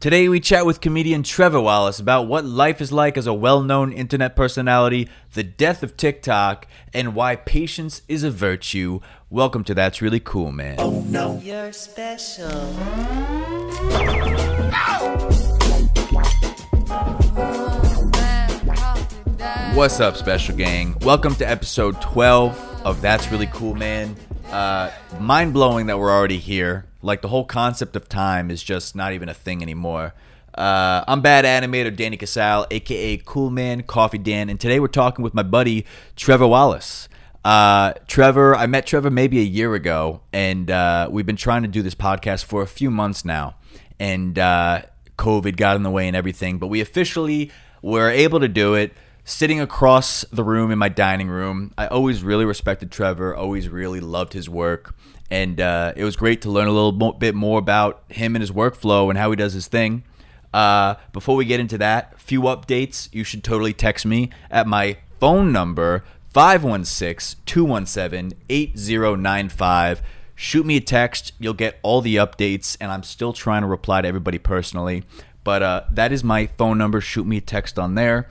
Today, we chat with comedian Trevor Wallace about what life is like as a well known internet personality, the death of TikTok, and why patience is a virtue. Welcome to That's Really Cool, man. Oh no. You're special. What's up, special gang? Welcome to episode 12 of That's Really Cool, man. Uh, Mind blowing that we're already here. Like, the whole concept of time is just not even a thing anymore. Uh, I'm bad animator Danny Casale, aka Cool Man Coffee Dan, and today we're talking with my buddy Trevor Wallace. Uh, Trevor, I met Trevor maybe a year ago, and uh, we've been trying to do this podcast for a few months now. And uh, COVID got in the way and everything, but we officially were able to do it sitting across the room in my dining room. I always really respected Trevor, always really loved his work. And uh, it was great to learn a little bit more about him and his workflow and how he does his thing. Uh, before we get into that, few updates. You should totally text me at my phone number 516 217 8095. Shoot me a text. You'll get all the updates, and I'm still trying to reply to everybody personally. But uh, that is my phone number. Shoot me a text on there.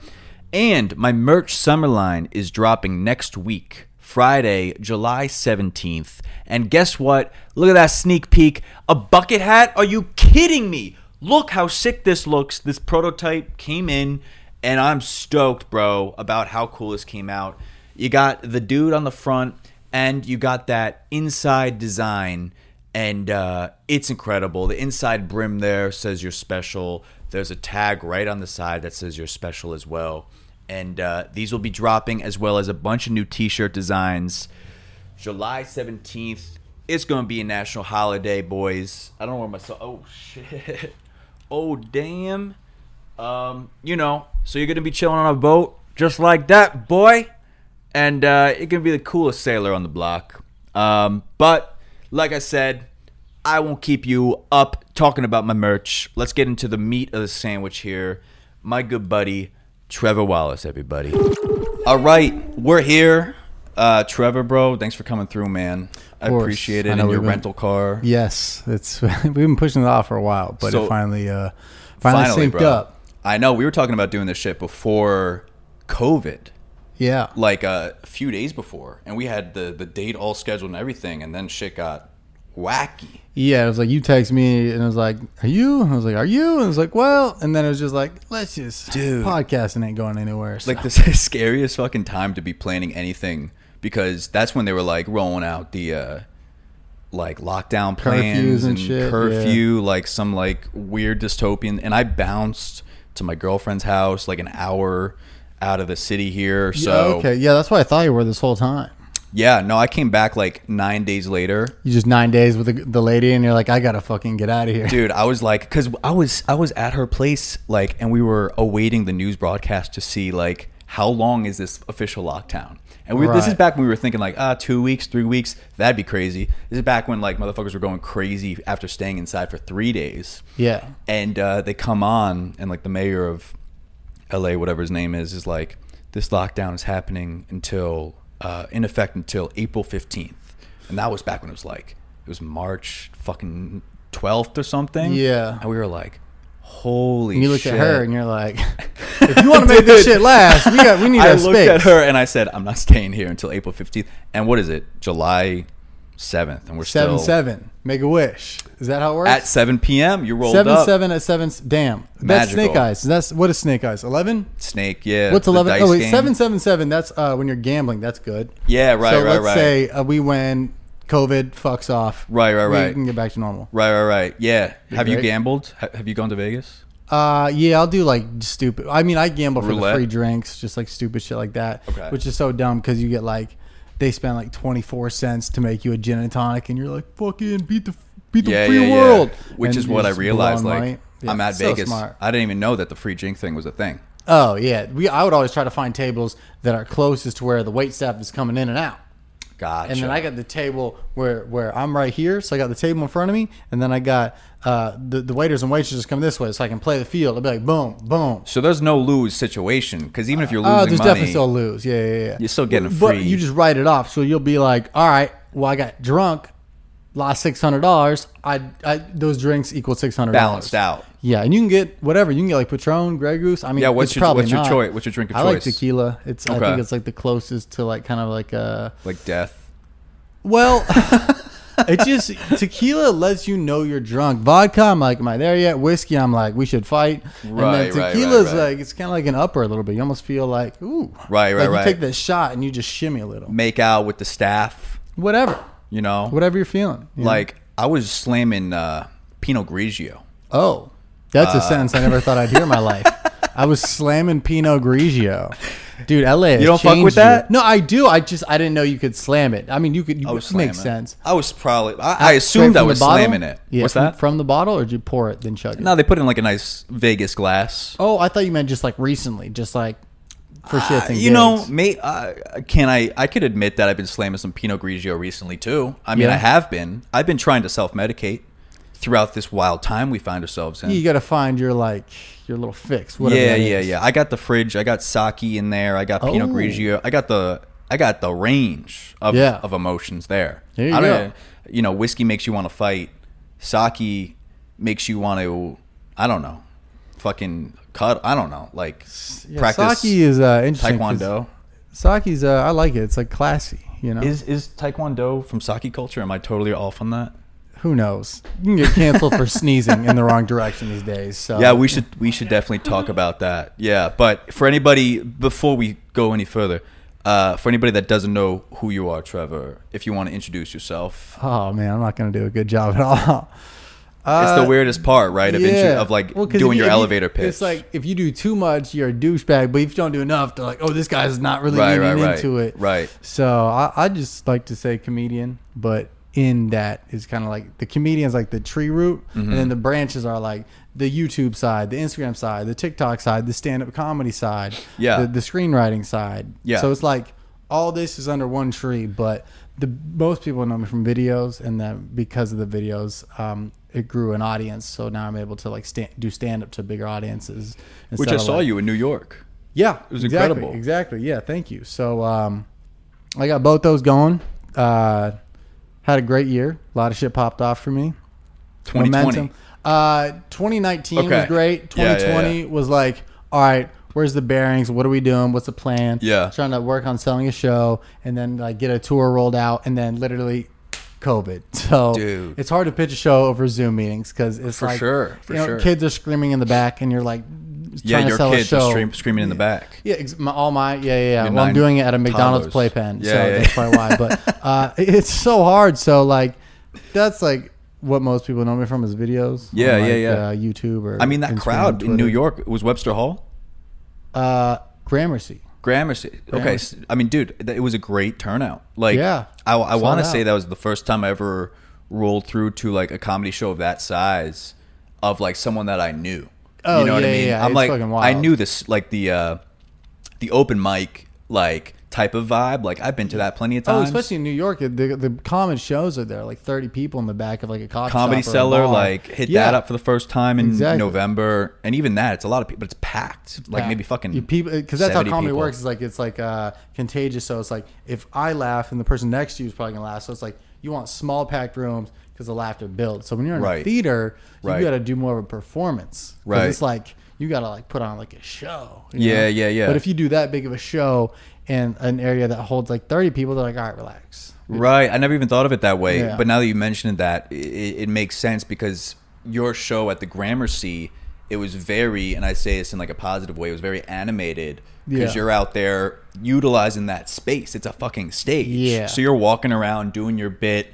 And my merch summer line is dropping next week, Friday, July 17th. And guess what? Look at that sneak peek. A bucket hat? Are you kidding me? Look how sick this looks. This prototype came in, and I'm stoked, bro, about how cool this came out. You got the dude on the front, and you got that inside design and uh, it's incredible. The inside brim there says you're special. There's a tag right on the side that says you're special as well. And uh, these will be dropping as well as a bunch of new T-shirt designs. July 17th. It's gonna be a national holiday, boys. I don't know where my so- oh shit. Oh damn. Um, you know, so you're gonna be chilling on a boat just like that, boy. And uh, you're gonna be the coolest sailor on the block. Um, but like I said, I won't keep you up talking about my merch. Let's get into the meat of the sandwich here. My good buddy, Trevor Wallace, everybody. All right, we're here. Uh, Trevor, bro, thanks for coming through, man. I appreciate I it know in your been- rental car. Yes, it's we've been pushing it off for a while, but So- it finally uh finally, synced up. I know we were talking about doing this shit before COVID, Yeah. like uh, a few days before, and we had the the date all scheduled and everything, and then shit got wacky. Yeah, it was like you text me and I was like, "Are you?" And I was like, "Are you?" And I was like, "Well," and then it was just like, "Let's just Dude. podcasting ain't going anywhere." So. like this is scariest fucking time to be planning anything because that's when they were like rolling out the uh like lockdown plans Curfews and shit, curfew like some like weird dystopian and I bounced to my girlfriend's house like an hour out of the city here Yeah, so okay, yeah, that's what I thought you were this whole time. Yeah no I came back like 9 days later. You just nine days with the, the lady, and you're like, "I gotta fucking get out of here." dude i was like because i was i was at her place like and we were awaiting the news broadcast to see like how long is this official lockdown? And we, this is back when we were thinking like ah two weeks three weeks that'd be crazy. This is back when like motherfuckers were going crazy after staying inside for three days. Yeah. and uh, they come on and like the mayor of la whatever his name is is like this lockdown is happening until uh, in effect until april 15th and that was back when it was like it was march fucking 12th or something Yeah. and we were like holy And you looked shit. at her, and you're like, "If you want to make this shit last, we got we need I looked space." at her and I said, "I'm not staying here until April 15th." And what is it? July 7th, and we're Seven still seven. Make a wish. Is that how it works? at 7 p.m. You rolled seven up. seven at seven. Damn, that's Magical. snake eyes. That's what is snake eyes? Eleven. Snake, yeah. What's eleven? Oh wait, game. seven seven seven. That's uh, when you're gambling. That's good. Yeah, right, so right, let's right. say uh, we win. COVID fucks off. Right, right, Right. We can get back to normal. Right, right, right. Yeah. Have you gambled? Ha- Have you gone to Vegas? Uh, yeah, I'll do like stupid. I mean, I gamble for Roulette? the free drinks, just like stupid shit like that. Okay. Which is so dumb because you get like they spend like twenty four cents to make you a gin and tonic, and you're like, fucking beat the beat the Yeah, free yeah, yeah. world. Which And is what I realized. Like. I'm at so Vegas. smart. I didn't even know that the free drink thing was a thing. Oh yeah, we. I would always try to find tables that are closest to where the wait staff is coming in and out. Gotcha. And then I got the table where where I'm right here, so I got the table in front of me, and then I got uh, the the waiters and waitresses come this way, so I can play the field. I'll be like, boom, boom. so there's no lose situation because even if you're losing Oh, there's money, definitely still lose. Yeah, yeah, yeah. You're still getting free. But you just write it off, so you'll be like, all right, well, I got drunk lost six hundred dollars. I, I those drinks equal six hundred Balanced out. Yeah, and you can get whatever you can get like Patron, Grey Goose. I mean, Yeah, what's it's your- what's your not. choi- what's your drink of I like tequila. It's I think it's like the closest to like kind of like a Like death. well. it just tequila lets you know you're drunk. Vodka, I'm like, am I there yet? Whiskey, I'm like, we should fight. Right, and then right, tequila's right, right. like it's kind of like an upper a little bit. You almost feel like ooh, Right, right, like right. You take that shot and you just shimmy a little. Make out with the staff. Whatever, You know, whatever you're feeling. you know? like I was slamming uh, Pinot Grigio. Oh, that's Uh, a sentence I never thought I'd hear in my life. I was slamming Pinot Grigio. Dude, LA. You don't fuck with that? No, I do. I just I didn't know you could slam it. I mean, you could. You, I was makes sense. I was probably. I, I assumed I was slamming it. Yeah, What's from, that? From the bottle, or did you pour it then chug it? no, they put it in like a nice Vegas glass. Oh, I thought you meant just like recently, just like for shits Uh, and you know, may, uh, can I? I could admit that I've been slamming some Pinot Grigio recently too. I mean, Yeah. I have been. I've been trying to self medicate throughout this wild time we find ourselves in. you got to find your like your little fix. Whatever yeah, that yeah, is. yeah. I got the fridge. I got sake in there. I got Pinot Oh. Grigio. I got the. I got the range of Yeah. of emotions there. There you I don't go. You know, whiskey makes you want to fight. Sake makes you want to. I don't know. Fucking cut. I don't know. Like Yeah, practice sake is uh, interesting. taekwondo. Sake's uh, I like it. It's like classy. You know, Is is taekwondo from sake culture? Am I totally off on that? who knows? You can get canceled for sneezing in the wrong direction these days. So Yeah, we should we should definitely talk about that. Yeah, but for anybody before we go any further, uh, for anybody that doesn't know who you are, Trevor, if you want to introduce yourself, Oh man, I'm not gonna do a good job at all. It's Uh, the weirdest part, right? Of, intro- of like Well, doing you- your you- elevator pitch. It's like if you do too much, you're a douchebag. But if you don't do enough, they're like, "Oh, this guy's not really right, leaning right, right, into it." right. So I, I just like to say comedian, but in that is kind of like the comedian's like the tree root, Mm-hmm. and then the branches are like the YouTube side, the Instagram side, the TikTok side, the stand-up comedy side, Yeah. the, the screenwriting side. Yeah. So it's like all this is under one tree, but the most people know me from videos, and then because of the videos, um, it grew an audience. So now I'm able to like stand, do stand-up to bigger audiences. Which I saw like- you in New York. yeah, It was exactly, incredible. Exactly. Yeah, thank you. So um, I got both those going. Uh, had a great year. A lot of shit popped off for me. 2020. Uh, 2019 was Okay. great. Yeah, yeah, 2020 was like, all right, where's the bearings? What are we doing? What's the plan? Yeah. Trying to work on selling a show and then like get a tour rolled out and then literally COVID. So Dude. it's hard to pitch a show over Zoom meetings because it's For like, sure, for you know, sure. kids are screaming in the back and you're like, Yeah, trying to your kids are stream, screaming in the back. Yeah, ex- my, all my yeah yeah. yeah. Well, I'm doing it at a McDonald's toddlers. playpen, Yeah, so yeah, that's probably why. But uh, it's so hard. So like, that's like what most people know me from is videos. Yeah, on, yeah, like, yeah. Uh, YouTube or I mean, that Instagram, crowd in New York was Webster Hall. Uh, Gramercy. Gramercy. Okay, Gramercy. s- I mean, dude, it was a great turnout. Like, Yeah, I, I want to say that was the first time I ever rolled through to like a comedy show of that size, of like someone that I knew. Oh, you know what yeah, I mean? yeah, I'm it's like, I knew this, like the uh, the open mic like type of vibe. Like I've been to that plenty of times. Oh, times. especially in New York, the the common shows are there. Like thirty people in the back of like a coffee Comedy shop or a Cellar, like hit Yeah. that up for the first time in Exactly. November, and even that, it's a lot of people. But it's packed, like Yeah. maybe fucking You people because that's how comedy people. works. It's like it's like uh, contagious. So it's like if I laugh and the person next to you is probably gonna laugh. So it's like you want small packed rooms because the laughter builds. So when you're in a Right. theater, you Right. got to do more of a performance. Right. It's like you got to like put on like a show. Yeah, know? yeah, yeah. But if you do that big of a show in an area that holds like 30 people, they're like, all right, relax. Right. I never even thought of it that way. Yeah. But now that you mentioned that, it, it makes sense because your show at the Gramercy, it was very, and I say this in like a positive way, it was very animated because Yeah. you're out there utilizing that space. It's a fucking stage. Yeah. So you're walking around doing your bit.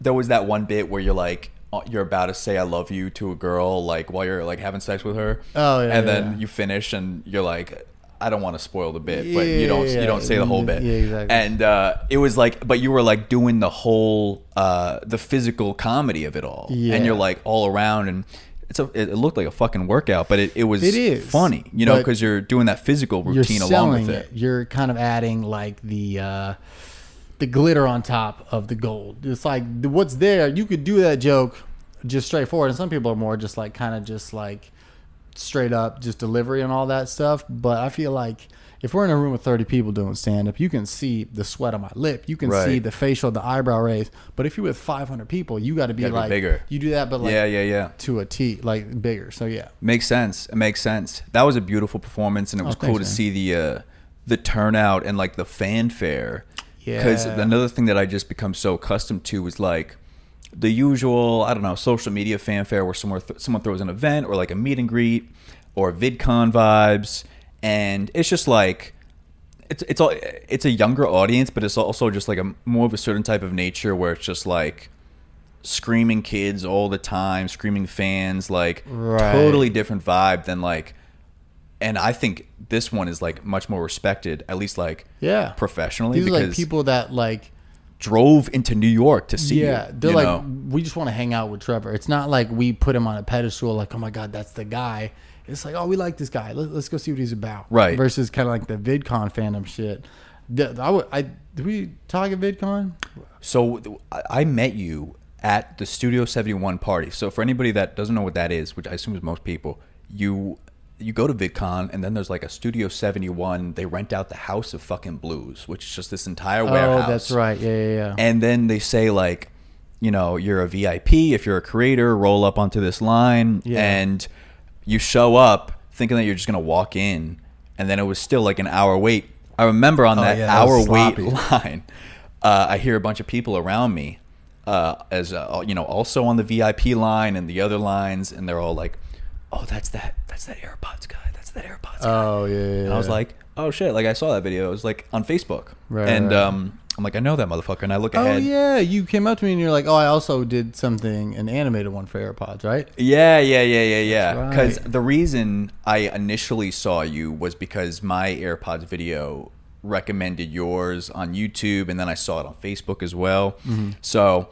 There was that one bit where you're like, uh, you're about to say I love you to a girl, like while you're like having sex with her. Oh, yeah, And then yeah. you finish and you're like, I don't want to spoil the bit, but you don't Yeah, you don't say the whole bit. yeah, exactly. And uh, it was like, but you were like doing the whole uh, the physical comedy of it all, Yeah. and you're like all around, and it's a it, it looked like a fucking workout, but it, it was It is, funny, you know, because you're doing that physical routine along with it. it. You're kind of adding like the uh, the glitter on top of the gold. It's like what's there. You could do that joke just straightforward, and some people are more just like kind of just like straight up just delivery and all that stuff. But I feel like if we're in a room with 30 people doing stand up, you can see the sweat on my lip. You can Right. see the facial, the eyebrow raise. But if you're with 500 people, you got to be Gotta be like bigger. You do that, but like yeah, yeah, yeah. to a T, like bigger. So yeah. Makes sense. It makes sense. That was a beautiful performance, and it was Oh, cool thanks, to see the uh, the turnout and like the fanfare. Yeah. Because another thing that I just become so accustomed to is like the usual, I don't know, social media fanfare where someone th- someone throws an event or like a meet and greet or VidCon vibes, and it's just like it's it's all it's a younger audience, but it's also just like a more of a certain type of nature where it's just like screaming kids all the time, screaming fans, like Right. totally different vibe than like. And I think this one is like much more respected, at least like Yeah. professionally, These are like people that like drove into New York to see yeah, you. they're you like know? we just want to hang out with Trevor. It's not like we put him on a pedestal like, "Oh my god, that's the guy." It's like, "Oh, we like this guy. Let, let's go see what he's about." Right. Versus kind of like the VidCon fandom shit. The- I would I did we talk at VidCon? So I I met you at the Studio 71 party. So for anybody that doesn't know what that is, which I assume is most people, you you go to VidCon and then there's like a Studio 71. They rent out the House of fucking Blues, which is just this entire warehouse. Oh, that's right. Yeah, yeah, yeah. And then they say like, you know, you're a VIP if you're a creator, roll up onto this line, Yeah. and you show up thinking that you're just gonna walk in, and then it was still like an hour wait. I remember on Oh, that yeah, hour was wait line, uh, I hear a bunch of people around me, uh, as uh, you know, also on the VIP line and the other lines, and they're all like, "Oh, that's that, that's that AirPods guy, that's that AirPods guy." oh yeah, yeah, And I was yeah. like, oh shit, like I saw that video. It was like on Facebook. Right, and right. um I'm like, I know that motherfucker. And I look ahead. Oh yeah, you came up to me and you're like, "Oh, I also did something an animated one for AirPods, right?" Yeah, yeah, yeah, yeah, yeah. Because right. the reason I initially saw you was because my AirPods video recommended yours on YouTube, and then I saw it on Facebook as well. Mm-hmm. So,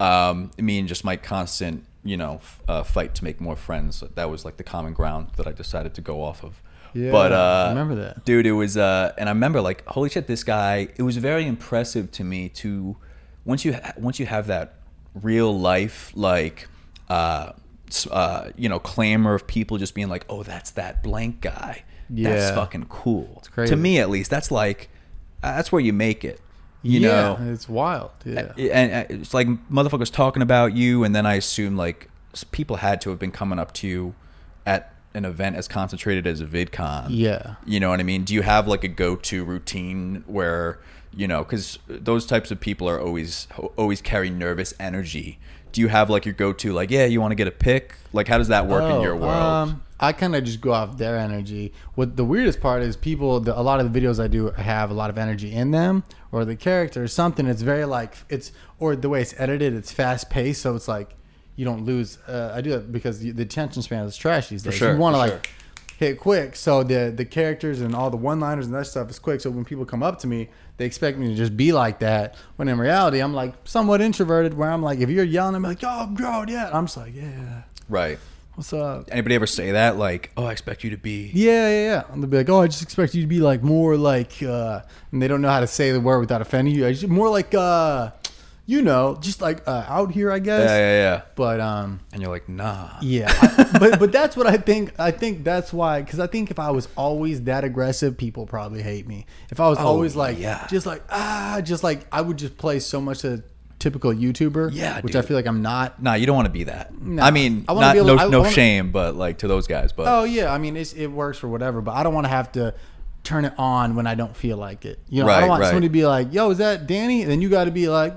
um, me and just my constant, you know, uh, fight to make more friends. That was like the common ground that I decided to go off of. Yeah, but I uh, remember that. dude. It was, uh, and I remember like, holy shit, this guy. It was very impressive to me to once you ha- once you have that real life like uh, uh, you know clamor of people just being like, oh, that's that blank guy. Yeah. That's fucking cool. It's crazy. To me, at least, that's like that's where you make it. You yeah, know, it's wild. Yeah. and uh, it's like motherfuckers talking about you, and then I assume like people had to have been coming up to you at an event as concentrated as a VidCon. Yeah. You know what I mean? Do you have like a go-to routine where you know because those types of people are always always carry nervous energy. Do you have like your go-to like yeah you want to get a pick? Like how does that work in your Oh, world? Um, I kind of just go off their energy. What the weirdest part is, people. The, a lot of the videos I do have a lot of energy in them, or the character, or something. It's very like it's, or the way it's edited, it's fast paced, so it's like you don't lose. Uh, I do that because the the attention span is trash these days. sure, you want to like hit quick, so the the characters and all the one liners and that stuff is quick. So when people come up to me, they expect me to just be like that. When in reality, I'm like somewhat introverted, where I'm like, if you're yelling, I'm like, yo, bro, yeah. I'm just like, yeah, right. what's up? Anybody ever say that like oh I expect you to be Yeah, yeah, yeah. And they'll be like, "Oh, I just expect you to be like more like," uh, and they don't know how to say the word without offending you. I just, more like, uh, you know, just like uh, out here, I guess. yeah yeah yeah But um, and you're like nah yeah, I- but but that's what I think. I think that's why, because I think if I was always that aggressive, people probably hate me. If I was Oh, always like, yeah. just like ah, just like I would just play so much a typical YouTuber. Yeah, which I feel like I'm not. Nah, you don't want to be that. No. I mean, I not be able- no, I- I no wanna- shame, but like to those guys. But Oh yeah, I mean it's, it works for whatever, but I don't want to have to turn it on when I don't feel like it. You know, I don't want right. somebody to be like, "Yo, is that Danny?" And then you got to be like,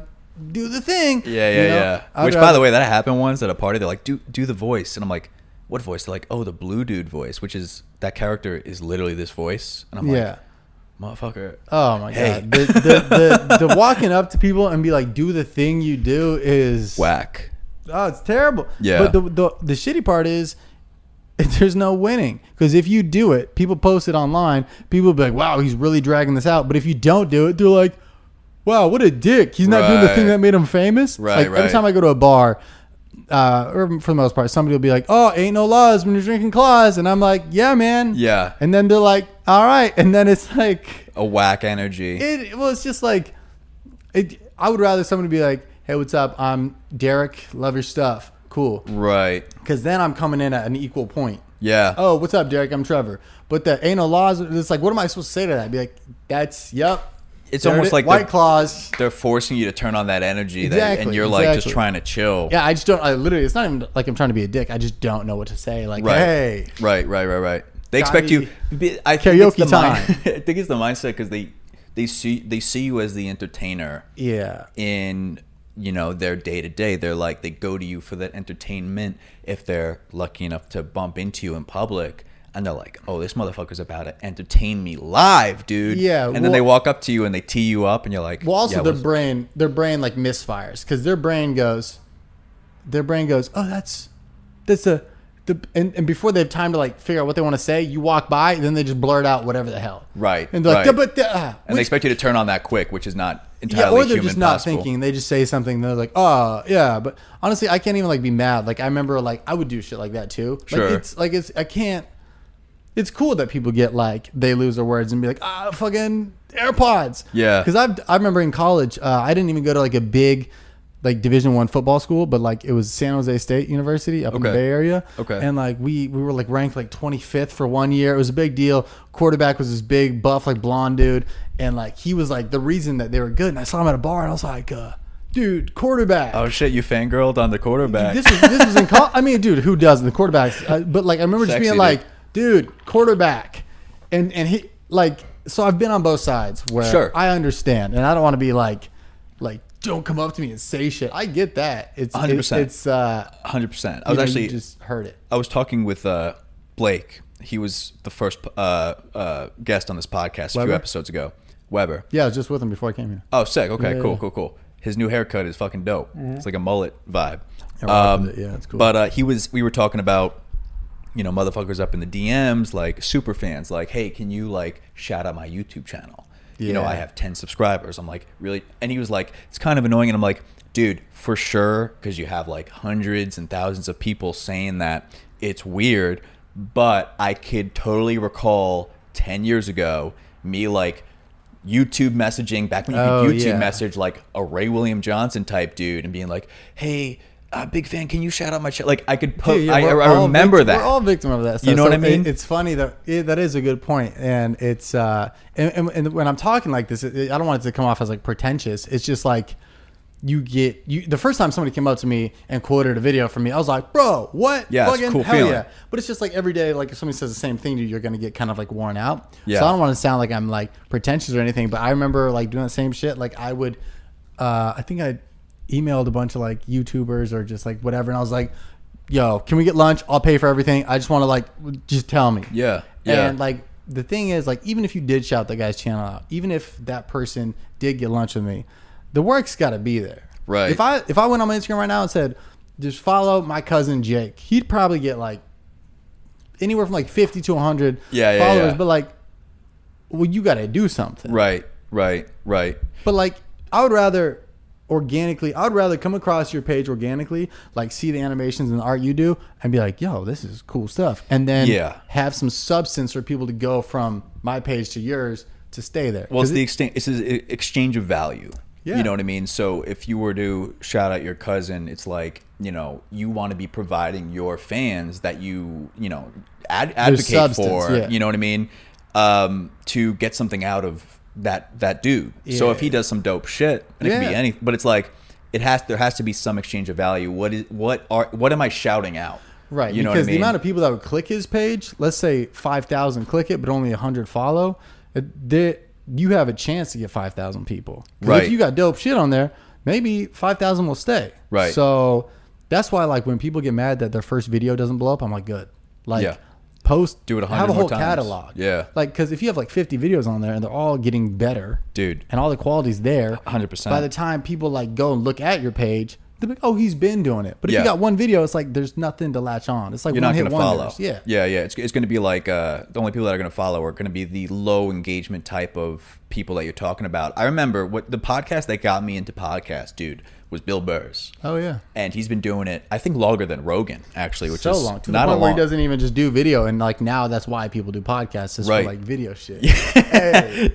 "Do the thing." yeah, yeah, you know? yeah. Which, by the way, that happened once at a party. They're like, "Do do the voice," and I'm like, "What voice?" They're like, "Oh, the blue dude voice," which is that character is literally this voice, and I'm yeah. like, "Motherfucker." Oh my Hey. god, the, the, the, the walking up to people and be like, "Do the thing you do" is Whack. Oh, it's terrible. Yeah. But the, the the shitty part is there's no winning because if you do it, people post it online. People be like, "Wow, he's really dragging this out." But if you don't do it, they're like, "Wow, what a dick! He's not doing the thing Right. that made him famous." Right, Like right. every time I go to a bar, uh, or for the most part, somebody will be like, "Oh, ain't no laws when you're drinking claws," and I'm like, "Yeah, man." Yeah. And then they're like, "All right," and then it's like A whack energy. it well, it's just like it. I would rather somebody be like, "Hey, what's up? I'm Derek. Love your stuff. Cool." right. Because then I'm coming in at an equal point. Yeah. Oh, what's up, Derek? I'm Trevor. But the ain't no laws. It's like, what am I supposed to say to that? Be like, that's yep. It's There it almost is. like white claws. They're forcing you to turn on that energy, that, and you're like just trying to chill. Yeah, I just don't. I literally, it's not even like I'm trying to be a dick. I just don't know what to say. Like, Right. hey, Right, right, right, right. They expect you. be- I think it's Karaoke the time. Mind, I think it's the mindset because they they see they see you as the entertainer yeah, in you know their day to day. They're like they go to you for that entertainment if they're lucky enough to bump into you in public. And they're like, "Oh, this motherfucker's about to entertain me live, dude." Yeah, And then well- they walk up to you and they tee you up, and you're like, Well, also yeah, their brain, their brain like misfires because their brain goes, their brain goes, oh, that's that's a the and, and before they have time to like figure out what they want to say, you walk by, and then they just blurt out whatever the hell. Right, And they're like, right. But uh, and they expect you to turn on that quick, which is not entirely yeah, or they're just not possible. thinking. They just say something. They're like, oh yeah, but honestly, I can't even like be mad. Like I remember, like I would do shit like that too. Like, Sure. It's like it's I can't. It's cool that people get like they lose their words and be like ah fucking AirPods. Yeah. Because I I remember in college, uh, I didn't even go to like a big like Division One football school, but like it was San Jose State University up in the Bay Area. Okay. And like we we were like ranked like 25th for one year. It was a big deal. Quarterback was this big buff like blonde dude, and like he was like the reason that they were good. And I saw him at a bar, and I was like, uh, dude, quarterback. Oh shit, you fangirled on the quarterback. This was this was in college. I mean, dude, who doesn't? The quarterbacks. Uh, but like, I remember just Sexy, being like, dude, quarterback, and and he like. So I've been on both sides where Sure. I understand, and I don't want to be like, like, don't come up to me and say shit. I get that. It's 100%. It's, it's uh, Hundred percent. I was actually just heard it. I was talking with uh, Blake. He was the first uh, uh, guest on this podcast a Weber? few episodes ago. Weber. Yeah, I was just with him before I came here. Oh, sick. Okay, Yeah, cool, yeah. cool, cool. His new haircut is fucking dope. It's like a mullet vibe. I rock Um, with it. Yeah, it's cool. But uh, he was. We were talking about, you know, motherfuckers up in the DMs, like super fans, like, hey, can you like shout out my YouTube channel? You know, I have ten subscribers. I'm like, really? And he was like, it's kind of annoying. And I'm like, dude, for sure, because you have like hundreds and thousands of people saying that it's weird. But I could totally recall ten years ago me like YouTube messaging back when you Oh, could YouTube yeah. message like a Ray William Johnson type dude and being like, "Hey, big fan, can you shout out my channel?" Like I could put, yeah, I, I all remember victim- that. We're all victim of that. Stuff. You know what I mean? it- it's funny that yeah, that is a good point, and it's uh, and, and, and when I'm talking like this, it, I don't want it to come off as like pretentious. It's just like you get you. The first time somebody came up to me and quoted a video from me, I was like, "Bro, what? Yeah, a cool hell feeling. yeah!" But it's just like every day, like if somebody says the same thing to you, you're gonna get kind of like worn out. Yeah. So I don't want to sound like I'm like pretentious or anything, but I remember like doing the same shit. Like I would, uh, I think I emailed a bunch of like YouTubers or just like whatever, and I was like, "Yo, can we get lunch? I'll pay for everything. I just want to like just tell me." Yeah, yeah. And like the thing is, like even if you did shout the guy's channel out, even if that person did get lunch with me, the work's got to be there. Right. If I if I went on my Instagram right now and said, "Just follow my cousin Jake," he'd probably get like anywhere from like fifty to hundred Yeah, yeah, followers. yeah. But like, well, you got to do something. right, right, right. But like, I would rather organically. I would rather come across your page organically, like see the animations and the art you do, and be like, "Yo, this is cool stuff," and then Yeah. have some substance for people to go from my page to yours to stay there. Well, it's the exchange. It's an exchange of value. Yeah. You know what I mean? So if you were to shout out your cousin, it's like you know you want to be providing your fans that you you know ad- advocate for. yeah. You know what I mean? Um, to get something out of that that dude. So if he does some dope shit, and it can be Yeah. anything, but it's like it has there has to be some exchange of value. What is what are what am I shouting out? Right, You know because I mean? the amount of people that would click his page, let's say five thousand click it, but only hundred follow, uh, it, you have a chance to get five thousand people. Right. If you got dope shit on there, maybe five thousand will stay. Right. So that's why, like, when people get mad that their first video doesn't blow up, I'm like, good. Like, Yeah. Post, Do it a hundred have a whole times. catalog. Yeah. Like, because if you have like fifty videos on there and they're all getting better, Dude. and all the quality's there, 100%. By the time people like go and look at your page. They're like, oh, he's been doing it. But if Yeah. you got one video, it's like there's nothing to latch on. It's like you're one not hit going to follow. wonders. Yeah. yeah, yeah. It's, it's going to be like uh, the only people that are going to follow are going to be the low engagement type of people that you're talking about. I remember what the podcast that got me into podcast, dude, was Bill Burr's, Oh yeah. and he's been doing it. I think longer than Rogan, actually, which so is long to not the a point where long. he doesn't even just do video, and like now that's why people do podcasts, is Right. for like video shit. hey.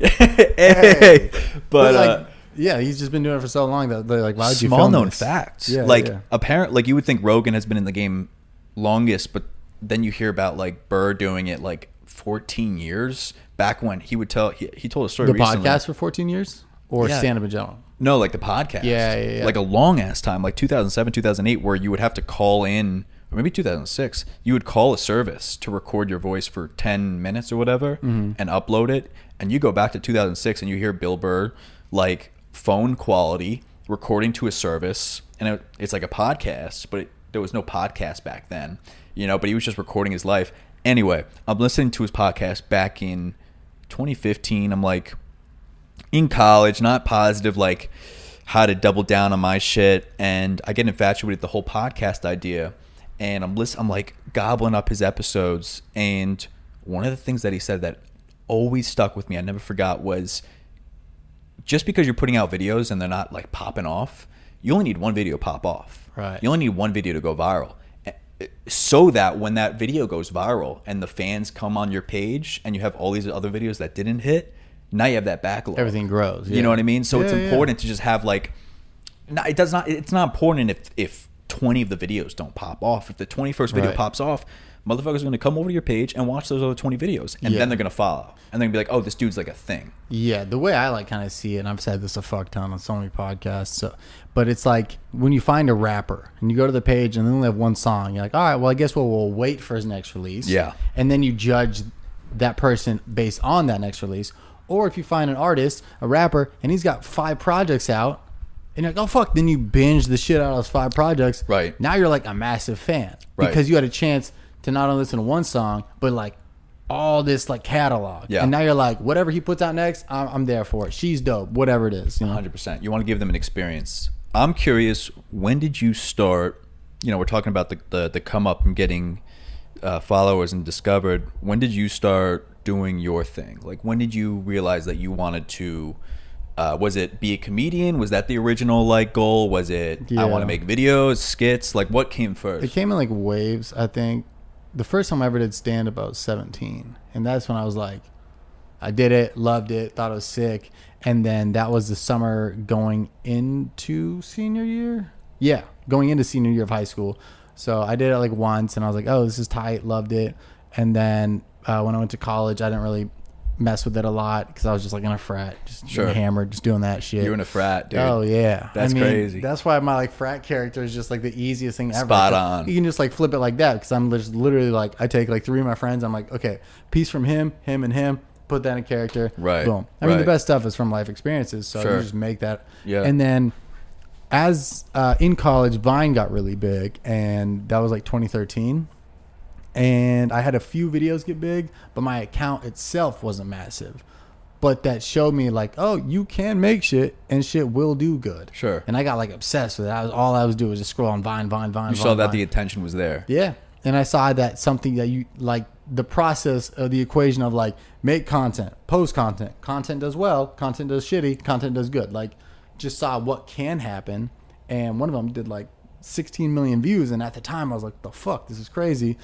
hey, but, But, like, uh, yeah, he's just been doing it for so long that they're like, why would you small film known this? facts. Yeah, like yeah. apparent, like you would think Rogan has been in the game longest, but then you hear about like Burr doing it like 14 years back when he would tell he, he told a story The recently. podcast for 14 years or Yeah. stand up in general. No, like the podcast. Yeah, yeah, yeah. Like a long ass time, like 2007, 2008, where you would have to call in, or maybe 2006, you would call a service to record your voice for 10 minutes or whatever Mm-hmm. and upload it. And you go back to 2006 and you hear Bill Burr, like phone quality, recording to a service. And it, it's like a podcast, but it, there was no podcast back then, you know, but he was just recording his life. Anyway, I'm listening to his podcast back in 2015. I'm like, in college, not positive, like how to double down on my shit. And I get infatuated with the whole podcast idea. And I'm listen, I'm like gobbling up his episodes. And one of the things that he said that always stuck with me, I never forgot, was just because you're putting out videos and they're not like popping off, you only need one video to pop off. Right. You only need one video to go viral. Eh, So that when that video goes viral and the fans come on your page and you have all these other videos that didn't hit, now you have that backlog. Everything grows. You know what I mean? So it's Yeah, yeah. important to just have like, it does not. It's not important if if twenty of the videos don't pop off. If the twenty first video Right. pops off, motherfuckers are going to come over to your page and watch those other twenty videos, and Yeah. then they're going to follow, and they're going to be like, oh, this dude's like a thing. Yeah, the way I like kind of see it, and I've said this a fuck ton on so many podcasts. So, but it's like when you find a rapper and you go to the page and they only have one song, you're like, all right, well, I guess we'll, we'll wait for his next release. Yeah. and then you judge that person based on that next release. Or if you find an artist, a rapper, and he's got five projects out, and you're like, oh fuck, then you binge the shit out of those five projects. Right. now, you're like a massive fan Right. because you had a chance to not only listen to one song, but like all this like catalog. Yeah. And now you're like, whatever he puts out next, I'm, I'm there for it. She's dope. Whatever it is. You know? Hundred percent. You want to give them an experience. I'm curious. When did you start? You know, we're talking about the the, the come up and getting uh, followers and discovered. When did you start doing your thing? Like, when did you realize that you wanted to? Uh, was it be a comedian? Was that the original like goal? Was it I want to make videos, skits? Like, what came first? It came in like waves, I think. The first time I ever did stand up, I was 17. And that's when I was like, I did it, loved it, thought it was sick. And then that was the summer going into senior year. Yeah, going into senior year of high school. So I did it like once and I was like, oh, this is tight, loved it. And then uh, when I went to college, I didn't really mess with it a lot because I was just like in a frat, just Sure. hammered, just doing that shit. You're in a frat, dude. Oh yeah, That's I mean, crazy. That's why my like frat character is just like the easiest thing ever. Spot on. You can just like flip it like that because I'm just literally like I take like three of my friends. I'm like, okay, piece from him, him, and him. Put that in character. Right, Boom. I mean, the best stuff is from life experiences, so Sure. you just make that. Yeah. And then, as uh, in college, Vine got really big, and that was like 2013 and I had a few videos get big, but my account itself wasn't massive. But that showed me like, oh, you can make shit and shit will do good. Sure. And I got like obsessed with that. Was all I was doing was just scroll on Vine, Vine, Vine. you Vine, saw that Vine. the attention was there. yeah. And I saw that something that you like the process of the equation of like make content, post content, content does well, content does shitty, content does good. Like just saw what can happen, and one of them did like 16 million views, and at the time I was like, the fuck, this is crazy.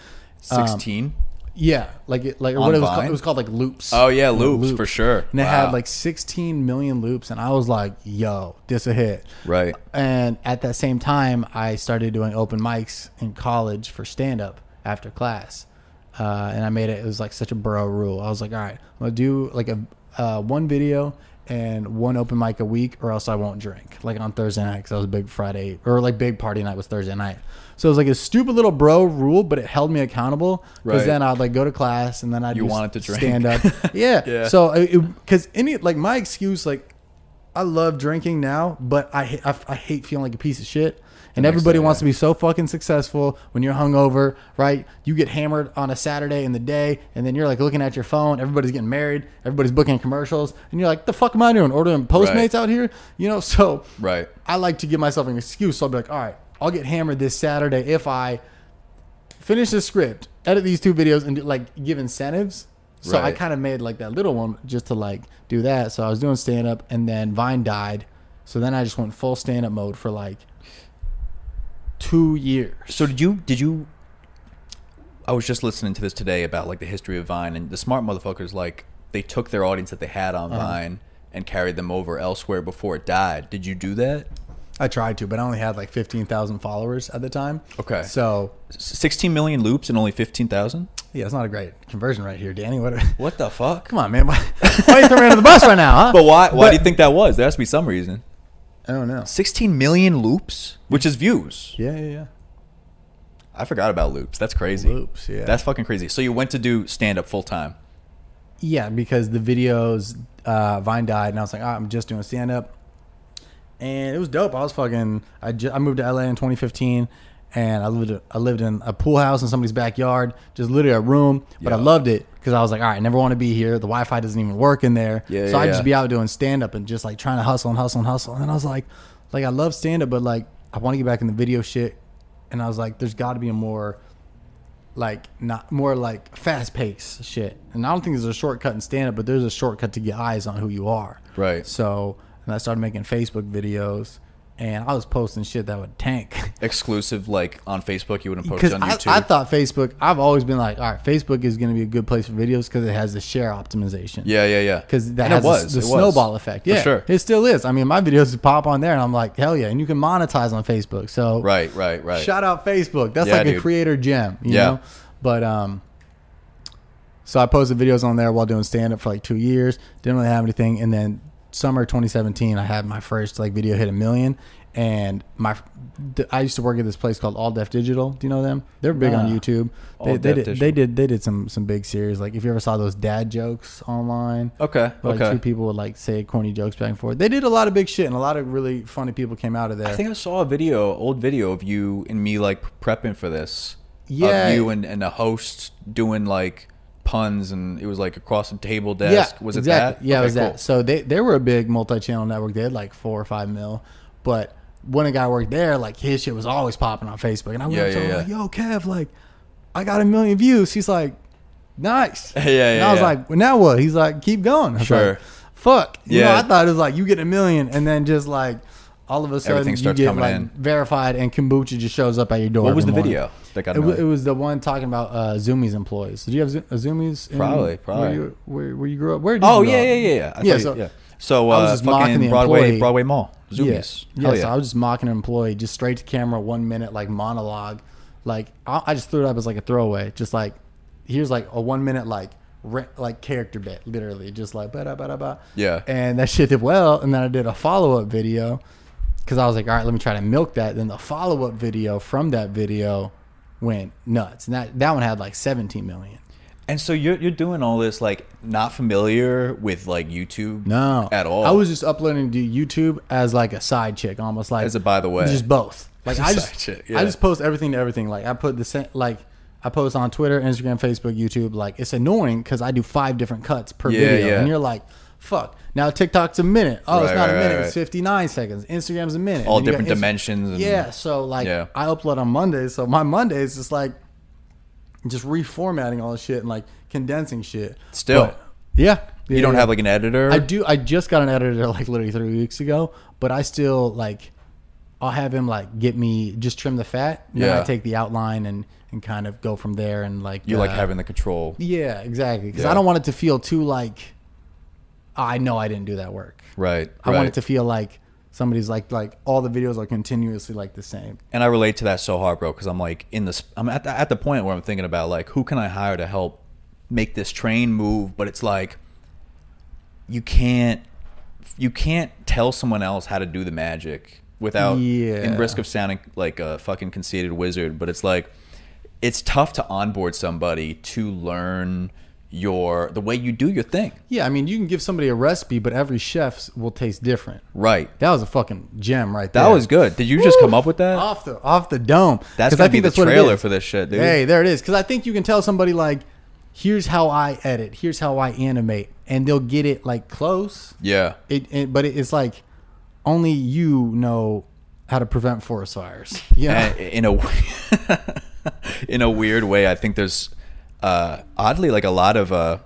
Um, Sixteen. yeah, like it, like On what it was Vine? called. It was called like loops. Oh, yeah, You loops, for sure. And it Wow. had like 16 million loops, and I was like, "Yo, this a hit." right. And at that same time, I started doing open mics in college for stand up after class, uh, and I made it. It was like such a bro rule. I was like, "All right, I'm gonna do like a uh, one video." And one open mic a week, or else I won't drink. Like on Thursday night, because I was a big Friday or like big party night was Thursday night. So it was like a stupid little bro rule, but it held me accountable. Because Right. then I'd like go to class and then I'd You wanted to drink. stand up. Yeah. Yeah. So because any like my excuse like I love drinking now, but I I, I hate feeling like a piece of shit. And everybody day, wants yeah. to be so fucking successful when you're hungover, right? You get hammered on a Saturday in the day, and then you're like looking at your phone. Everybody's getting married. Everybody's booking commercials, and you're like, "The fuck am I doing? Ordering Postmates Right. out here?" You know. So Right. I like to give myself an excuse. So I'll be like, "All right, I'll get hammered this Saturday if I finish the script, edit these two videos, and like give incentives." So I kind of made like that little one just to like do that. So I was doing stand up, and then Vine died. So then I just went full stand up mode for like two years. So did you did you I was just listening to this today about like the history of Vine and the smart motherfuckers like they took their audience that they had on Uh-huh. Vine and carried them over elsewhere before it died. Did you do that? I tried to, but I only had like fifteen thousand followers at the time. Okay. So 16 million loops and only 15,000? yeah, it's not a great conversion right here, Danny. What? What the fuck? Come on, man. Why, why you throwing me under the bus right now, huh? But why why But- do you think that was? There has to be some reason. I don't know. 16 million loops, which is views. Yeah, yeah, yeah. I forgot about loops. That's crazy. Loops, yeah. That's fucking crazy. So you went to do stand up full time. Yeah, because the videos, uh, Vine died, and I was like, ah, I'm just doing stand up, and it was dope. I was fucking. I, ju- I moved to LA in 2015, and I lived. I lived in a pool house in somebody's backyard, just literally a room. But I Yeah. loved it because I was like, all right, I never want to be here. The Wi-Fi doesn't even work in there, Yeah, so yeah, I'd just be out doing stand up and just like trying to hustle and hustle and hustle. And I was like, like I love stand up, but like I want to get back in the video shit. And I was like, there's got to be a more like not more like fast paced shit. And I don't think there's a shortcut in stand up, but there's a shortcut to get eyes on who you are. Right. So and I started making Facebook videos and I was posting shit that would tank. Exclusive, like on Facebook, you wouldn't post on YouTube. I thought Facebook, I've always been like, all right, Facebook is going to be a good place for videos because it has the share optimization. yeah, yeah, yeah. Because that And has was. the, the was. snowball effect. For Yeah, sure. It still is. I mean, my videos pop on there and I'm like, hell yeah. And you can monetize on Facebook. So Right, right, right. Shout out Facebook. That's Yeah, like a creator gem, you Yeah. know. But um, so I posted videos on there while doing stand up for like two years. Didn't really have anything, and then summer 2017, I had my first like video hit a million. And my, I used to work at this place called All Def Digital. Do you know them? They're big on ah, YouTube. They, All they Def did, Digital. they did, they did some some big series. Like if you ever saw those dad jokes online, Okay, like okay. two people would like say corny jokes back and forth. They did a lot of big shit, and a lot of really funny people came out of there. I think I saw a video, old video of you and me like prepping for this. Yeah. Of you and, and a host doing like puns and it was like across the table desk. Yeah, was it that? Yeah, it was cool. that. So they they were a big multi-channel network. They had like four or five mil, but when a guy worked there, like his shit was always popping on Facebook, and I went Yeah, up to yeah, him yeah. like, "Yo, Kev, like, I got a million views." He's like, "Nice." Yeah, yeah, And I was like, well, "Now what?" He's like, "Keep going." I was Sure. like, Fuck. You know, Yeah. I thought it was like you get a million, and then just like all of a sudden you get like in. verified, and kombucha just shows up at your door. What was the morning. video that got It, annoyed? it was the one talking about uh, Zumiez employees. Did you have Zo- uh, Zumiez? in- Probably, probably. Where you, where, where you grew up? Where did Oh you yeah, grow yeah, yeah, yeah. I Yeah, so- yeah. So I was uh, just mocking the Broadway, employee. Broadway Mall, Yeah, Zumiez. yeah. Hell So I was just mocking an employee, just straight to camera, one minute like monologue. Like I, I just threw it up as like a throwaway, just like here's like a one minute like re- like character bit, literally, just like ba da ba da ba. Yeah. And that shit did well, and then I did a follow up video because I was like, all right, let me try to milk that. Then the follow up video from that video went nuts, and that that one had like 17 million. And so you're you're doing all this like not familiar with like YouTube No, at all. I was just uploading to YouTube as like a side chick, almost like As a by the way. just both. Like I side just, chick, yeah. I just post everything to everything. Like I put the same, like I post on Twitter, Instagram, Facebook, YouTube. Like it's annoying because I do five different cuts per Yeah, video, yeah. and you're like, fuck. Now TikTok's a minute. Oh, it's not right, a minute. right, It's 59 seconds. Instagram's a minute. all And different dimensions. And, Yeah. So like Yeah. I upload on Mondays, so my Mondays is just like just reformatting all the shit and like condensing shit. Still. But, yeah. You don't Yeah. have like an editor. I do. I just got an editor like literally three weeks ago, but I still like. I'll have him like get me just trim the fat. Then Yeah. I take the outline and and kind of go from there and like You like uh, having the control. Yeah, exactly. Because Yeah. I don't want it to feel too like. I know I didn't do that work. Right. I right. want it to feel like somebody's like like all the videos are continuously like the same. and I relate to that so hard, bro, because I'm like in this. I'm at the, at the point where I'm thinking about like who can I hire to help make this train move, but it's like you can't you can't tell someone else how to do the magic without Yeah. in risk of sounding like a fucking conceited wizard. But it's like it's tough to onboard somebody to learn your the way you do your thing. Yeah, I mean you can give somebody a recipe, but every chef's will taste different. Right. That was a fucking gem right there. That was good. Did you just come up with that? off the off the dome. That's gonna I be think the that's trailer for this shit, dude. Hey, there it is. Because I think you can tell somebody like, here's how I edit, here's how I animate, and they'll get it like close. Yeah. It, it but it's like only you know how to prevent forest fires. Yeah. In a in a weird way, I think there's uh, oddly like a lot of uh,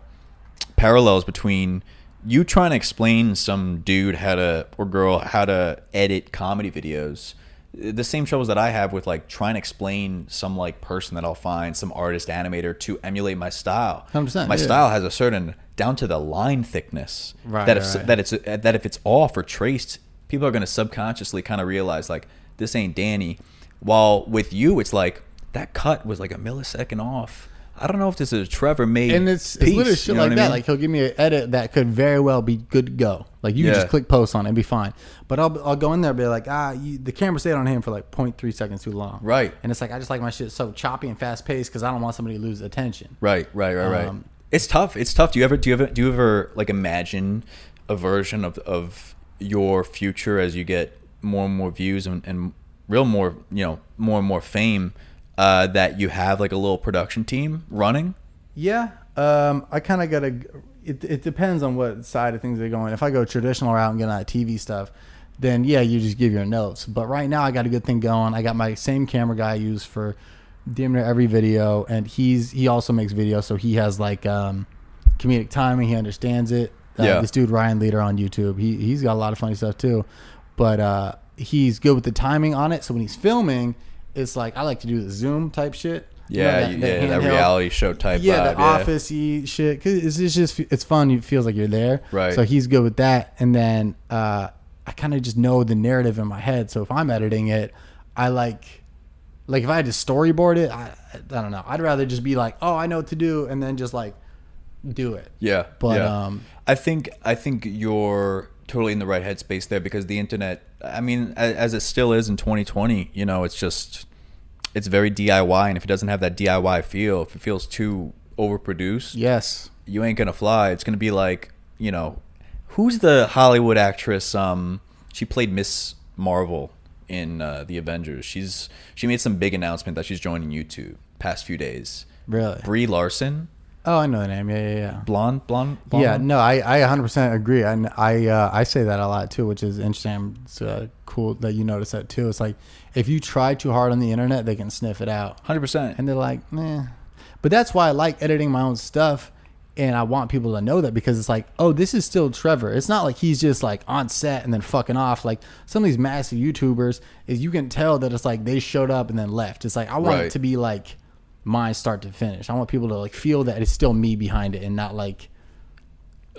parallels between you trying to explain some dude how to or girl how to edit comedy videos. The same troubles that I have with like trying to explain some like person that I'll find, some artist animator to emulate my style. 100%, my yeah. style has a certain down to the line thickness Right, that if right. that it's that if it's off or traced people are going to subconsciously kind of realize like this ain't Danny. While with you, it's like that cut was like a millisecond off. I don't know if this is a Trevor made and it's, it's piece, literally shit you know like I that. mean? Like he'll give me an edit that could very well be good to go. Like you can just click post on it and be fine. But I'll I'll go in there and be like, ah, you, the camera stayed on him for like 0.3 seconds too long. Right. And it's like I just like my shit so choppy and fast paced because I don't want somebody to lose attention. Right, right, right, right. Um, it's tough. It's tough. Do you ever do you ever do you ever like imagine a version of of your future as you get more and more views and, and real more you know more and more fame uh, that you have like a little production team running? Yeah, um, I kind of gotta. It, it depends on what side of things they're going. If I go traditional route and get on TV stuff, then yeah, you just give your notes. But right now, I got a good thing going. I got my same camera guy I use for damn near every video, and he's he also makes videos, so he has like um, comedic timing. He understands it. Uh, Yeah. This dude Ryan Leader on YouTube, he he's got a lot of funny stuff too, but uh, he's good with the timing on it. So when he's filming, it's like I like to do the zoom type shit. You know, Yeah, that- you- that yeah, that reality show type. yeah, vibe, the office-y shit. Cause it's, it's just it's fun. It feels like you're there. Right. So he's good with that. And then uh, I kind of just know the narrative in my head. So if I'm editing it, I like like if I had to storyboard it, I I don't know. I'd rather just be like, oh, I know what to do, and then just like do it. Yeah, But, yeah. um, I think I think you're totally in the right headspace there because the internet. I mean, as, it still is in 2020, you know, it's just it's very DIY, and if it doesn't have that DIY feel, if it feels too overproduced, Yes. you ain't gonna fly. It's gonna be like you know, who's the Hollywood actress? Um, she played Miss Marvel in uh, the Avengers. She's she made some big announcement that she's joining YouTube past few days. Really. Brie Larson, Oh, I know the name. Yeah, yeah, yeah. blonde, blonde, blonde Yeah, one? no, I, I 100% agree. And I uh, I say that a lot too, which is interesting. It's uh, cool that you notice that too. It's like if you try too hard on the internet, they can sniff it out. hundred percent. And they're like, meh. But that's why I like editing my own stuff. And I want people to know that because it's like, oh, this is still Trevor. It's not like he's just like on set and then fucking off. Like some of these massive YouTubers is you can tell that it's like they showed up and then left. It's like I want Right. it to be like mine start to finish. I want people to like feel that it's still me behind it and not like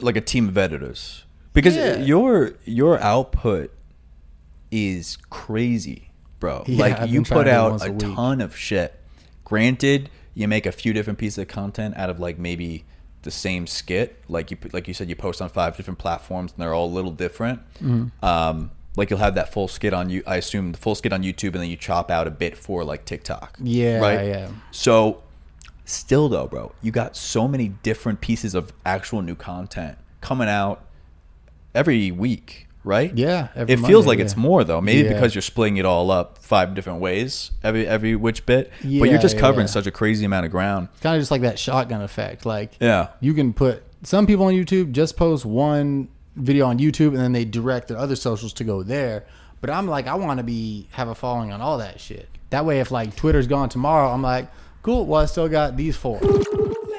like a team of editors because Yeah. your your output is crazy, bro. Yeah, like I've you put to do it out a, a ton of shit. Granted, you make a few different pieces of content out of like maybe the same skit. Like you put- like you said, you post on five different platforms and they're all a little different. Mm-hmm. Um, like you'll have that full skit on you. I assume the full skit on YouTube, and then you chop out a bit for like TikTok. Yeah, right. yeah. So, still though, bro, you got so many different pieces of actual new content coming out every week, right? Yeah, every it feels like yeah. it's more though. Maybe Yeah. because you're splitting it all up five different ways, every every which bit. Yeah, but you're just covering such a crazy amount of ground. It's kind of just like that shotgun effect. Like Yeah. you can put some people on YouTube just post one video on YouTube and then they direct their other socials to go there. But I'm like, I want to be have a following on all that shit. That way, if like Twitter's gone tomorrow, I'm like, cool. Well, I still got these four.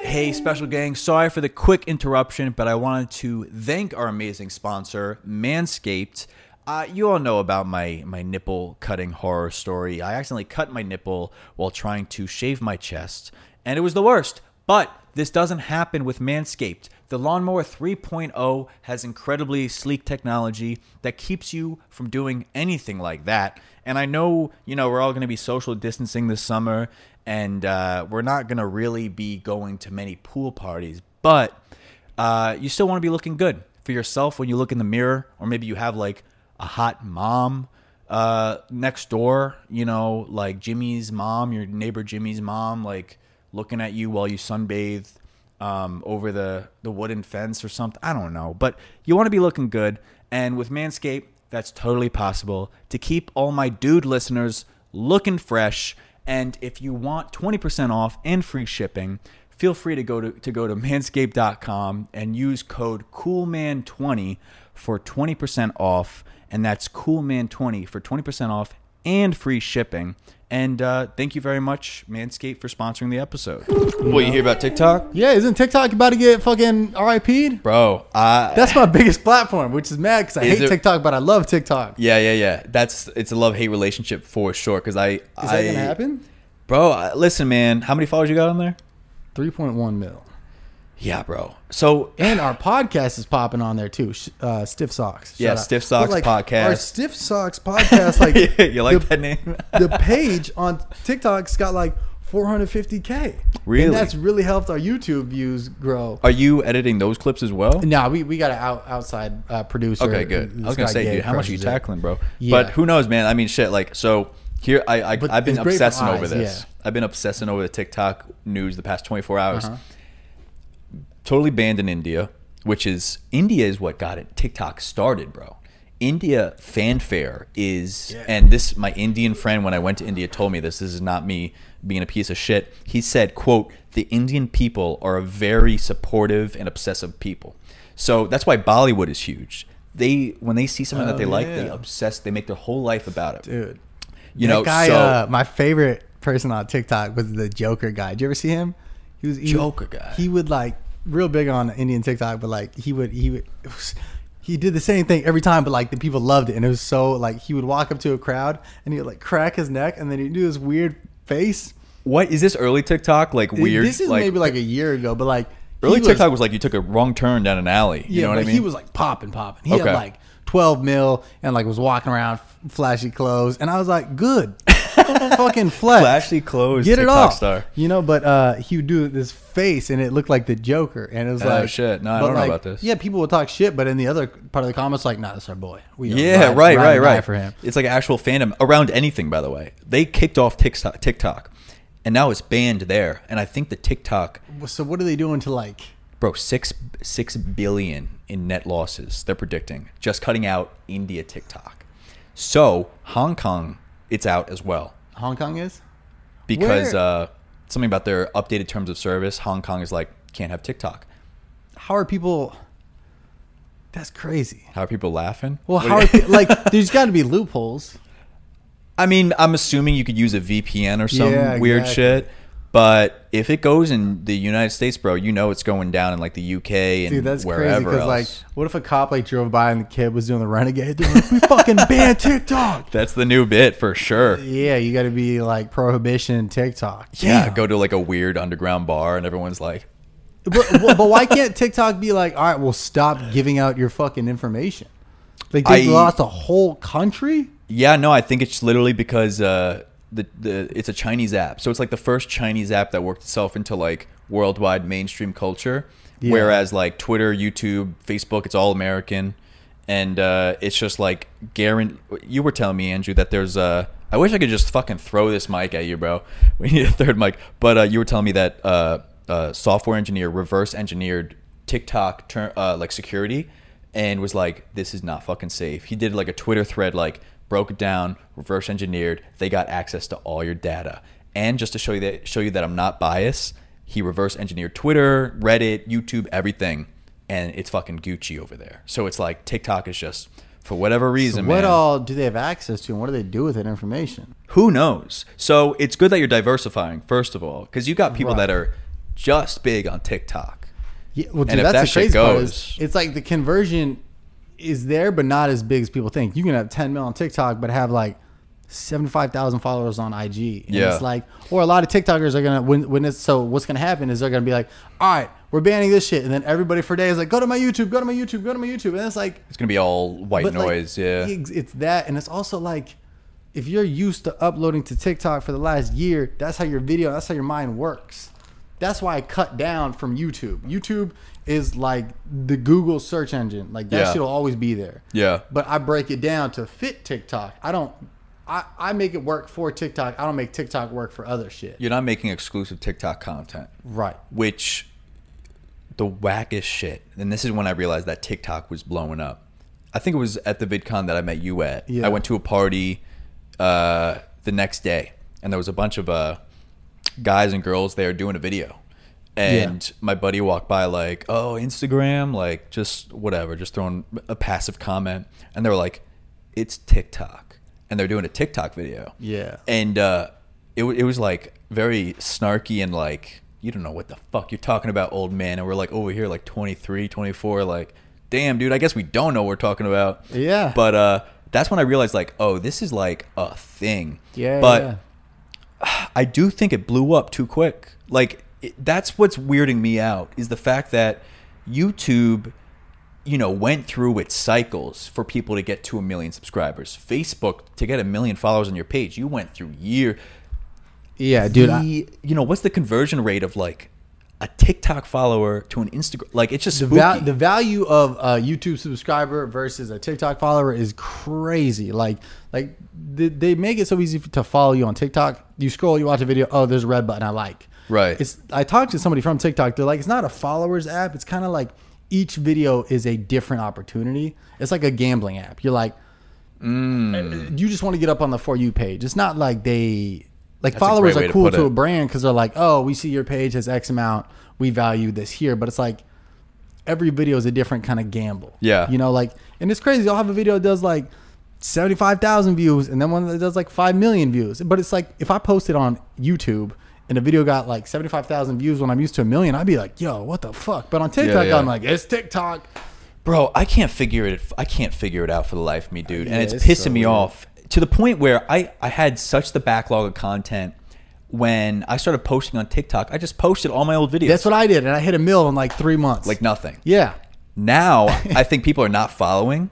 Hey, special gang, sorry for the quick interruption, but I wanted to thank our amazing sponsor, Manscaped. Uh, you all know about my, my nipple cutting horror story. I accidentally cut my nipple while trying to shave my chest, and it was the worst. But this doesn't happen with Manscaped. The Lawnmower 3.0 has incredibly sleek technology that keeps you from doing anything like that. And I know, you know, we're all going to be social distancing this summer, and uh, we're not going to really be going to many pool parties, but uh, you still want to be looking good for yourself when you look in the mirror, or maybe you have like a hot mom uh, next door, you know, like Jimmy's mom, your neighbor Jimmy's mom, like looking at you while you sunbathe um, over the, the wooden fence or something. I don't know. But you want to be looking good. And with Manscaped, that's totally possible to keep all my dude listeners looking fresh. And if you want 20% off and free shipping, feel free to go to, to go to manscaped.com and use code coolman20 for 20% off and that's coolman20 for 20% off and free shipping and uh, thank you very much manscaped for sponsoring the episode what you hear about tiktok Yeah, isn't TikTok about to get fucking RIP'd? bro uh, That's my biggest platform, which is mad because I Is hate it- TikTok, but I love TikTok. yeah yeah yeah that's it's a love-hate relationship for sure because i Is that gonna happen? bro I- listen man how many followers you got on there Three point one mil. Yeah, bro. So And our podcast is popping on there too. Uh, Stiff Socks. Yeah. Stiff Socks But, podcast. Our Stiff Socks podcast, like you like the, that name? the page on TikTok's got like 450k. Really? And that's really helped our YouTube views grow. Are you editing those clips as well? No, we, we got an out, outside uh, producer. Okay, good. I was gonna say, dude, how much are you tackling, bro? Yeah. But who knows, man? I mean, shit. Like, so here, I, I I've been it's great for obsessing over this. yeah. I've been obsessing over the TikTok news the past 24 hours. Uh-huh. Totally banned in India, which is India is what got it TikTok started, bro. India fanfare is, Yeah. and this my Indian friend when I went to India told me this. This is not me being a piece of shit. He said, "quote The Indian people are a very supportive and obsessive people." So that's why Bollywood is huge. They when they see something that Oh, they like, they yeah. obsess. They make their whole life about it. Dude. You that know, guy, so uh, my favorite person on TikTok was the Joker guy. Did you ever see him? He was he, Joker guy. He would like real big on Indian TikTok, but like he would he would it was, he did the same thing every time, but like the people loved it, and it was so like he would walk up to a crowd and he would like crack his neck, and then he'd do this weird face. what is this early TikTok? Like weird. This is maybe like a year ago, but like early was- TikTok was like you took a wrong turn down an alley. You Yeah, know what I mean? he was like popping, popping. He Okay. had like 12 mil and like was walking around flashy clothes. And I was like, good. fucking flex. flashy clothes. Get it off. star. You know, but uh, he would do this face and it looked like the Joker. And it was Oh, like, shit. No, I don't know about this. Yeah, people would talk shit, but in the other part of the comments, like, nah, that's our boy. We Yeah, ride- right, ride right, right. For him. It's like actual fandom around anything. By the way, they kicked off TikTok, TikTok, and now it's banned there. And I think the TikTok, So what are they doing to like, bro, six six billion in net losses. They're predicting just cutting out India TikTok. So Hong Kong, it's out as well Hong Kong is? because Where- uh, something about their updated terms of service. Hong Kong is like can't have TikTok. How are people? That's crazy. How are people laughing? Well, how are pe- like? There's got to be loopholes. I mean, I'm assuming you could use a VPN or some Yeah, weird exactly. shit. But if it goes in the United States, bro, you know it's going down in like the UK and wherever. Dude, that's crazy wherever because else. like, what if a cop like drove by and the kid was doing the renegade? They're like, we fucking banned TikTok. That's the new bit for sure. Yeah, you got to be like prohibition TikTok. Yeah, Damn. go to like a weird underground bar and everyone's like, But, but, but why can't TikTok be like, all right, well, stop giving out your fucking information? Like they I- lost a whole country. Yeah, no, I think it's literally because uh, the the it's a Chinese app, so it's like the first Chinese app that worked itself into like worldwide mainstream culture. Yeah. Whereas like Twitter, YouTube, Facebook, it's all American, and uh, it's just like guarantee. You were telling me, Andrew, that there's a. I wish I could just fucking throw this mic at you, bro. We need a third mic, but uh, you were telling me that uh, uh, software engineer reverse engineered TikTok ter- uh, like security and was like, "This is not fucking safe." He did like a Twitter thread, like broke it down, reverse engineered. They got access to all your data, and just to show you that show you that I'm not biased, he reverse engineered Twitter, Reddit, YouTube, everything, and it's fucking Gucci over there. So it's like TikTok is just for whatever So reason, what man. all do they have access to, and what do they do with that information? Who knows? So it's good that you're diversifying, first of all, because you got people Right. that are just big on TikTok. Yeah, well, dude, And if that's that the shit crazy part. goes- Is it's like the conversion is there, but not as big as people think. You can have 10 mil on TikTok, but have like 75,000 followers on IG. And Yeah. It's like, or a lot of TikTokers are going to, when, when it's, so what's going to happen is they're going to be like, all right, we're banning this shit. And then everybody for days is like, go to my YouTube, go to my YouTube, go to my YouTube. And it's like, It's gonna be all white but, like, noise, yeah. It's that. And it's also like, if you're used to uploading to TikTok for the last year, that's how your video, that's how your mind works. That's why I cut down from YouTube. YouTube is like the Google search engine. Like that Yeah. shit will always be there. Yeah. But I break it down to fit TikTok. I don't. I, I make it work for TikTok. I don't make TikTok work for other shit. You're not making exclusive TikTok content, Right. which the wackest shit. And this is when I realized that TikTok was blowing up. I think it was at the VidCon that I met you at. Yeah. I went to a party uh, the next day, and there was a bunch of uh, guys and girls there doing a video. And my buddy walked by like, "Oh, Instagram, like just whatever, just throwing a passive comment." And they were like, "It's TikTok," and they're doing a TikTok video. Yeah. and uh, it, it was like very snarky and like you don't know what the fuck you're talking about old man and we're like over here like 23 24 like damn dude i guess we don't know what we're talking about Yeah. but uh that's when i realized like oh this is like a thing Yeah. but yeah. i do think it blew up too quick like it, that's what's weirding me out is the fact that YouTube, you know, went through its cycles for people to get to a million subscribers. Facebook to get a million followers on your page, you went through year. Yeah, dude. the, I, you know, what's the conversion rate of like a TikTok follower to an Instagram? Like it's just the, val- the value of a YouTube subscriber versus a TikTok follower is crazy. Like, like they, they make it so easy to follow you on TikTok. You scroll, you watch a video. Oh, there's a red button. I like. Right. It's. I talked to somebody from TikTok. They're like, it's not a followers app. It's kind of like each video is a different opportunity. It's like a gambling app. You're like, Mm. you just want to get up on the for you page. It's not like they like That's followers are cool put to, a brand because they're like, oh, we see your page has X amount. We value this here, but it's like every video is a different kind of gamble. Yeah. you know, like, and it's crazy. I'll have a video that does like seventy five thousand views, and then one that does like five million views. But it's like if I post it on YouTube. And the video got like seventy five thousand views when I'm used to a million. I'd be like, "Yo, what the fuck?" But on TikTok, yeah. I'm like, "It's TikTok." Bro, I can't figure it. I can't figure it out for the life of me, dude. Yeah, and it's, it's pissing so me weird. off to the point where I I had such the backlog of content when I started posting on TikTok. I just posted all my old videos. That's what I did, and I hit a mill in like three months. like nothing. yeah, Now I think people are not following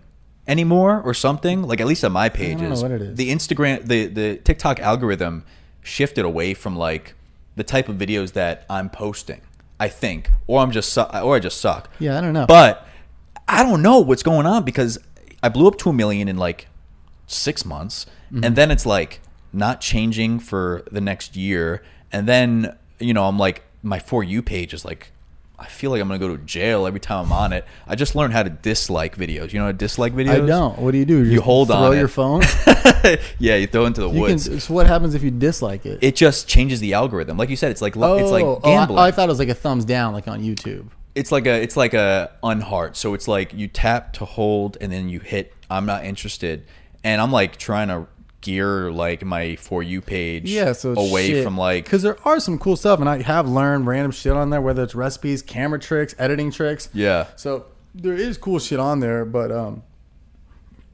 anymore or something. Like at least on my don't know pages, what it is. the Instagram, the the TikTok algorithm shifted away from like the type of videos that I'm posting. I think, or I'm just su- or I just suck. Yeah, I don't know. But I don't know what's going on because I blew up to a million in like six months, Mm-hmm. and then it's like not changing for the next year, and then you know I'm like my for you page is like. I feel like I'm gonna go to jail every time I'm on it. I just learned how to dislike videos. You know how to dislike videos? I don't. What do you do? You just hold throw on your it. phone. yeah, you throw it into the You can, woods. so what happens if you dislike it? it just changes the algorithm. Like you said, it's like oh, it's like oh, oh I, gambling. oh, I thought it was like a thumbs down, like on YouTube. it's like a it's like a unheart. So it's like you tap to hold and then you hit I'm not interested. And I'm like trying to gear like my for you page Yeah, so away shit. from like because there are some cool stuff, and I have learned random shit on there, whether it's recipes, camera tricks, editing tricks. yeah. So there is cool shit on there, but um,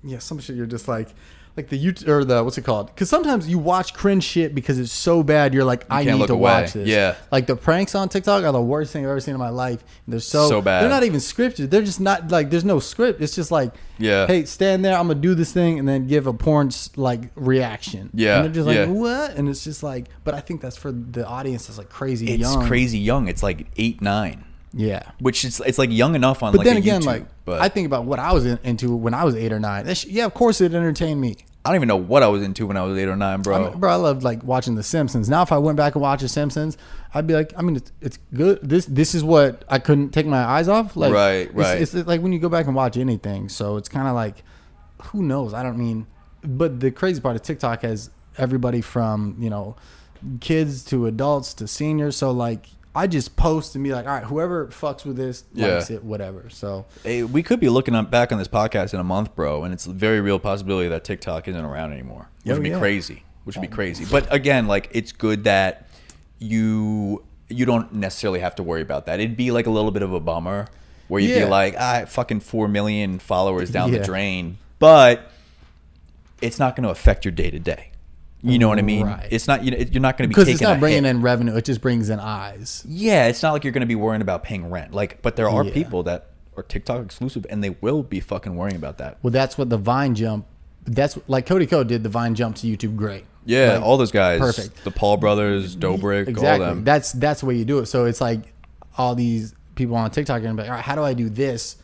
yeah, some shit you're just like, like the YouTube or the what's it called? Because sometimes you watch cringe shit because it's so bad, you're like, I need to away. watch this. Yeah. like the pranks on TikTok are the worst thing I've ever seen in my life. They're so So bad. They're not even scripted. They're just not like there's no script. It's just like, Yeah. hey, stand there. I'm gonna do this thing, and then give a porn like reaction. Yeah, and they're just like, yeah. what? And it's just like, but I think that's for the audience that's like crazy It's young. crazy young. It's like eight, nine. Yeah. Which is it's like young enough on But like then a again, YouTube, like but I think about what I was in, into when I was eight or nine. Sh- yeah, of course it entertained me. I don't even know what I was into when I was eight or nine, bro. I mean, bro, I loved like watching The Simpsons. Now, if I went back and watched The Simpsons, I'd be like, I mean, it's, it's good. This this is what I couldn't take my eyes off. Like, Right, it's- right. It's, like when you go back and watch anything. So it's kind of like, who knows? I don't mean, but the crazy part is TikTok has everybody from you know, kids to adults to seniors. So like. I just post and be like, all right, whoever fucks with this Yeah. likes it, whatever. So Hey, we could be looking up back on this podcast in a month, bro, and it's a very real possibility that TikTok isn't around anymore, which Oh, would be yeah. crazy. Which would be crazy. But again, like it's good that you you don't necessarily have to worry about that. It'd be like a little bit of a bummer where you'd Yeah. be like, ah, fucking four million followers down the drain, but it's not going to affect your day to day. You know what I mean? Right. It's not you know, you're not going to be because it's not bringing hit. in revenue, it just brings in eyes. Yeah, it's not like you're going to be worrying about paying rent. Like, but there are Yeah. people that are TikTok exclusive, and they will be fucking worrying about that. Well, that's what the Vine jump. That's like Cody Ko did the Vine jump to YouTube. Great. Yeah, Like, all those guys, perfect. The Paul brothers, Dobrik, exactly. all them. That's that's the way you do it. So it's like all these people on TikTok are gonna be like, all right, how do I do this,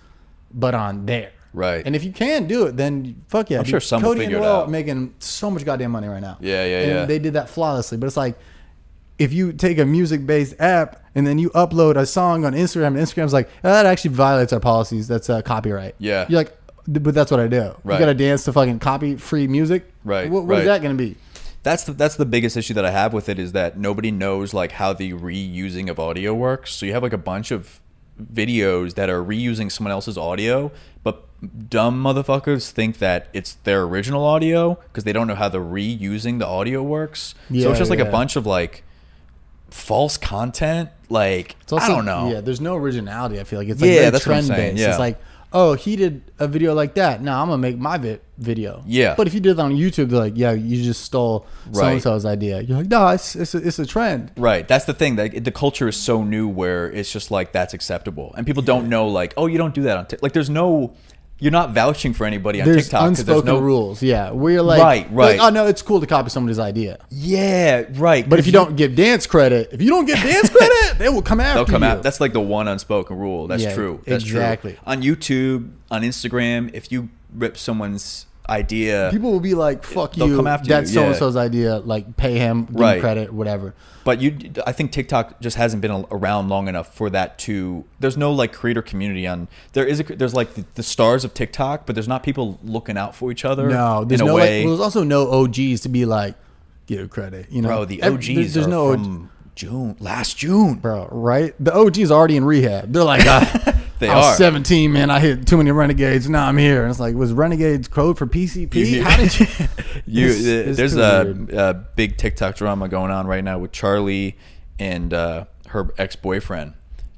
but on there? Right. And if you can do it, then fuck yeah. I'm dude. sure some will Cody and Will out. making so much goddamn money right now. Yeah, yeah, and yeah. They did that flawlessly. But it's like if you take a music based app and then you upload a song on Instagram, and Instagram's like, oh, that actually violates our policies. That's uh, copyright. Yeah. You're like, but that's what I do. Right. You got to dance to fucking copy free music. Right, What, what is right. that going to be? That's the that's the biggest issue that I have with it is that nobody knows like how the reusing of audio works. So you have like a bunch of videos that are reusing someone else's audio, but dumb motherfuckers think that it's their original audio because they don't know how the reusing the audio works. Yeah, so it's just like yeah. a bunch of like false content. Like It's also, I don't know. Yeah, there's no originality. I feel like it's Yeah, like very that's trend based. yeah. It's like, oh, he did a video like that. Now I'm gonna make my vi- video. Yeah. But if you did it on YouTube, they're like, yeah, you just stole so and so's idea. You're like, no, it's it's a, it's a trend. Right. That's the thing. Like the culture is so new where it's just like that's acceptable, and people don't know like, oh, you don't do that on TikTok. Like, there's no, you're not vouching for anybody on There's TikTok 'cause unspoken there's no rules. Yeah, you're like, Right, you're like, right. oh no, it's cool to copy somebody's idea. Yeah, right. But if you don't give dance credit, if you don't give dance credit, they will come after they'll come you. out. That's like the one unspoken rule. That's Yeah, true. That's exactly. true. On YouTube, on Instagram, if you rip someone's idea, People will be like, "Fuck They'll you." come after That's you, so and so's idea. Like, pay him, give Right. him credit, whatever. but you, I think TikTok just hasn't been around long enough for that to. There's no like creator community on. There is a. There's like the, the stars of TikTok, but there's not people looking out for each other. No, there's in a no. way. Like, well, there's also no OGs to be like, give credit. You know, bro, the OGs there's, there's are no from June, last June. bro, right? The OGs already in rehab. They're like, I, They I was are. 17, man. I hit too many renegades. Now I'm here. And it's like, was renegades code for PCP? How did you? You, It's- it's there's a, a big TikTok drama going on right now with Charli and uh, her ex boyfriend,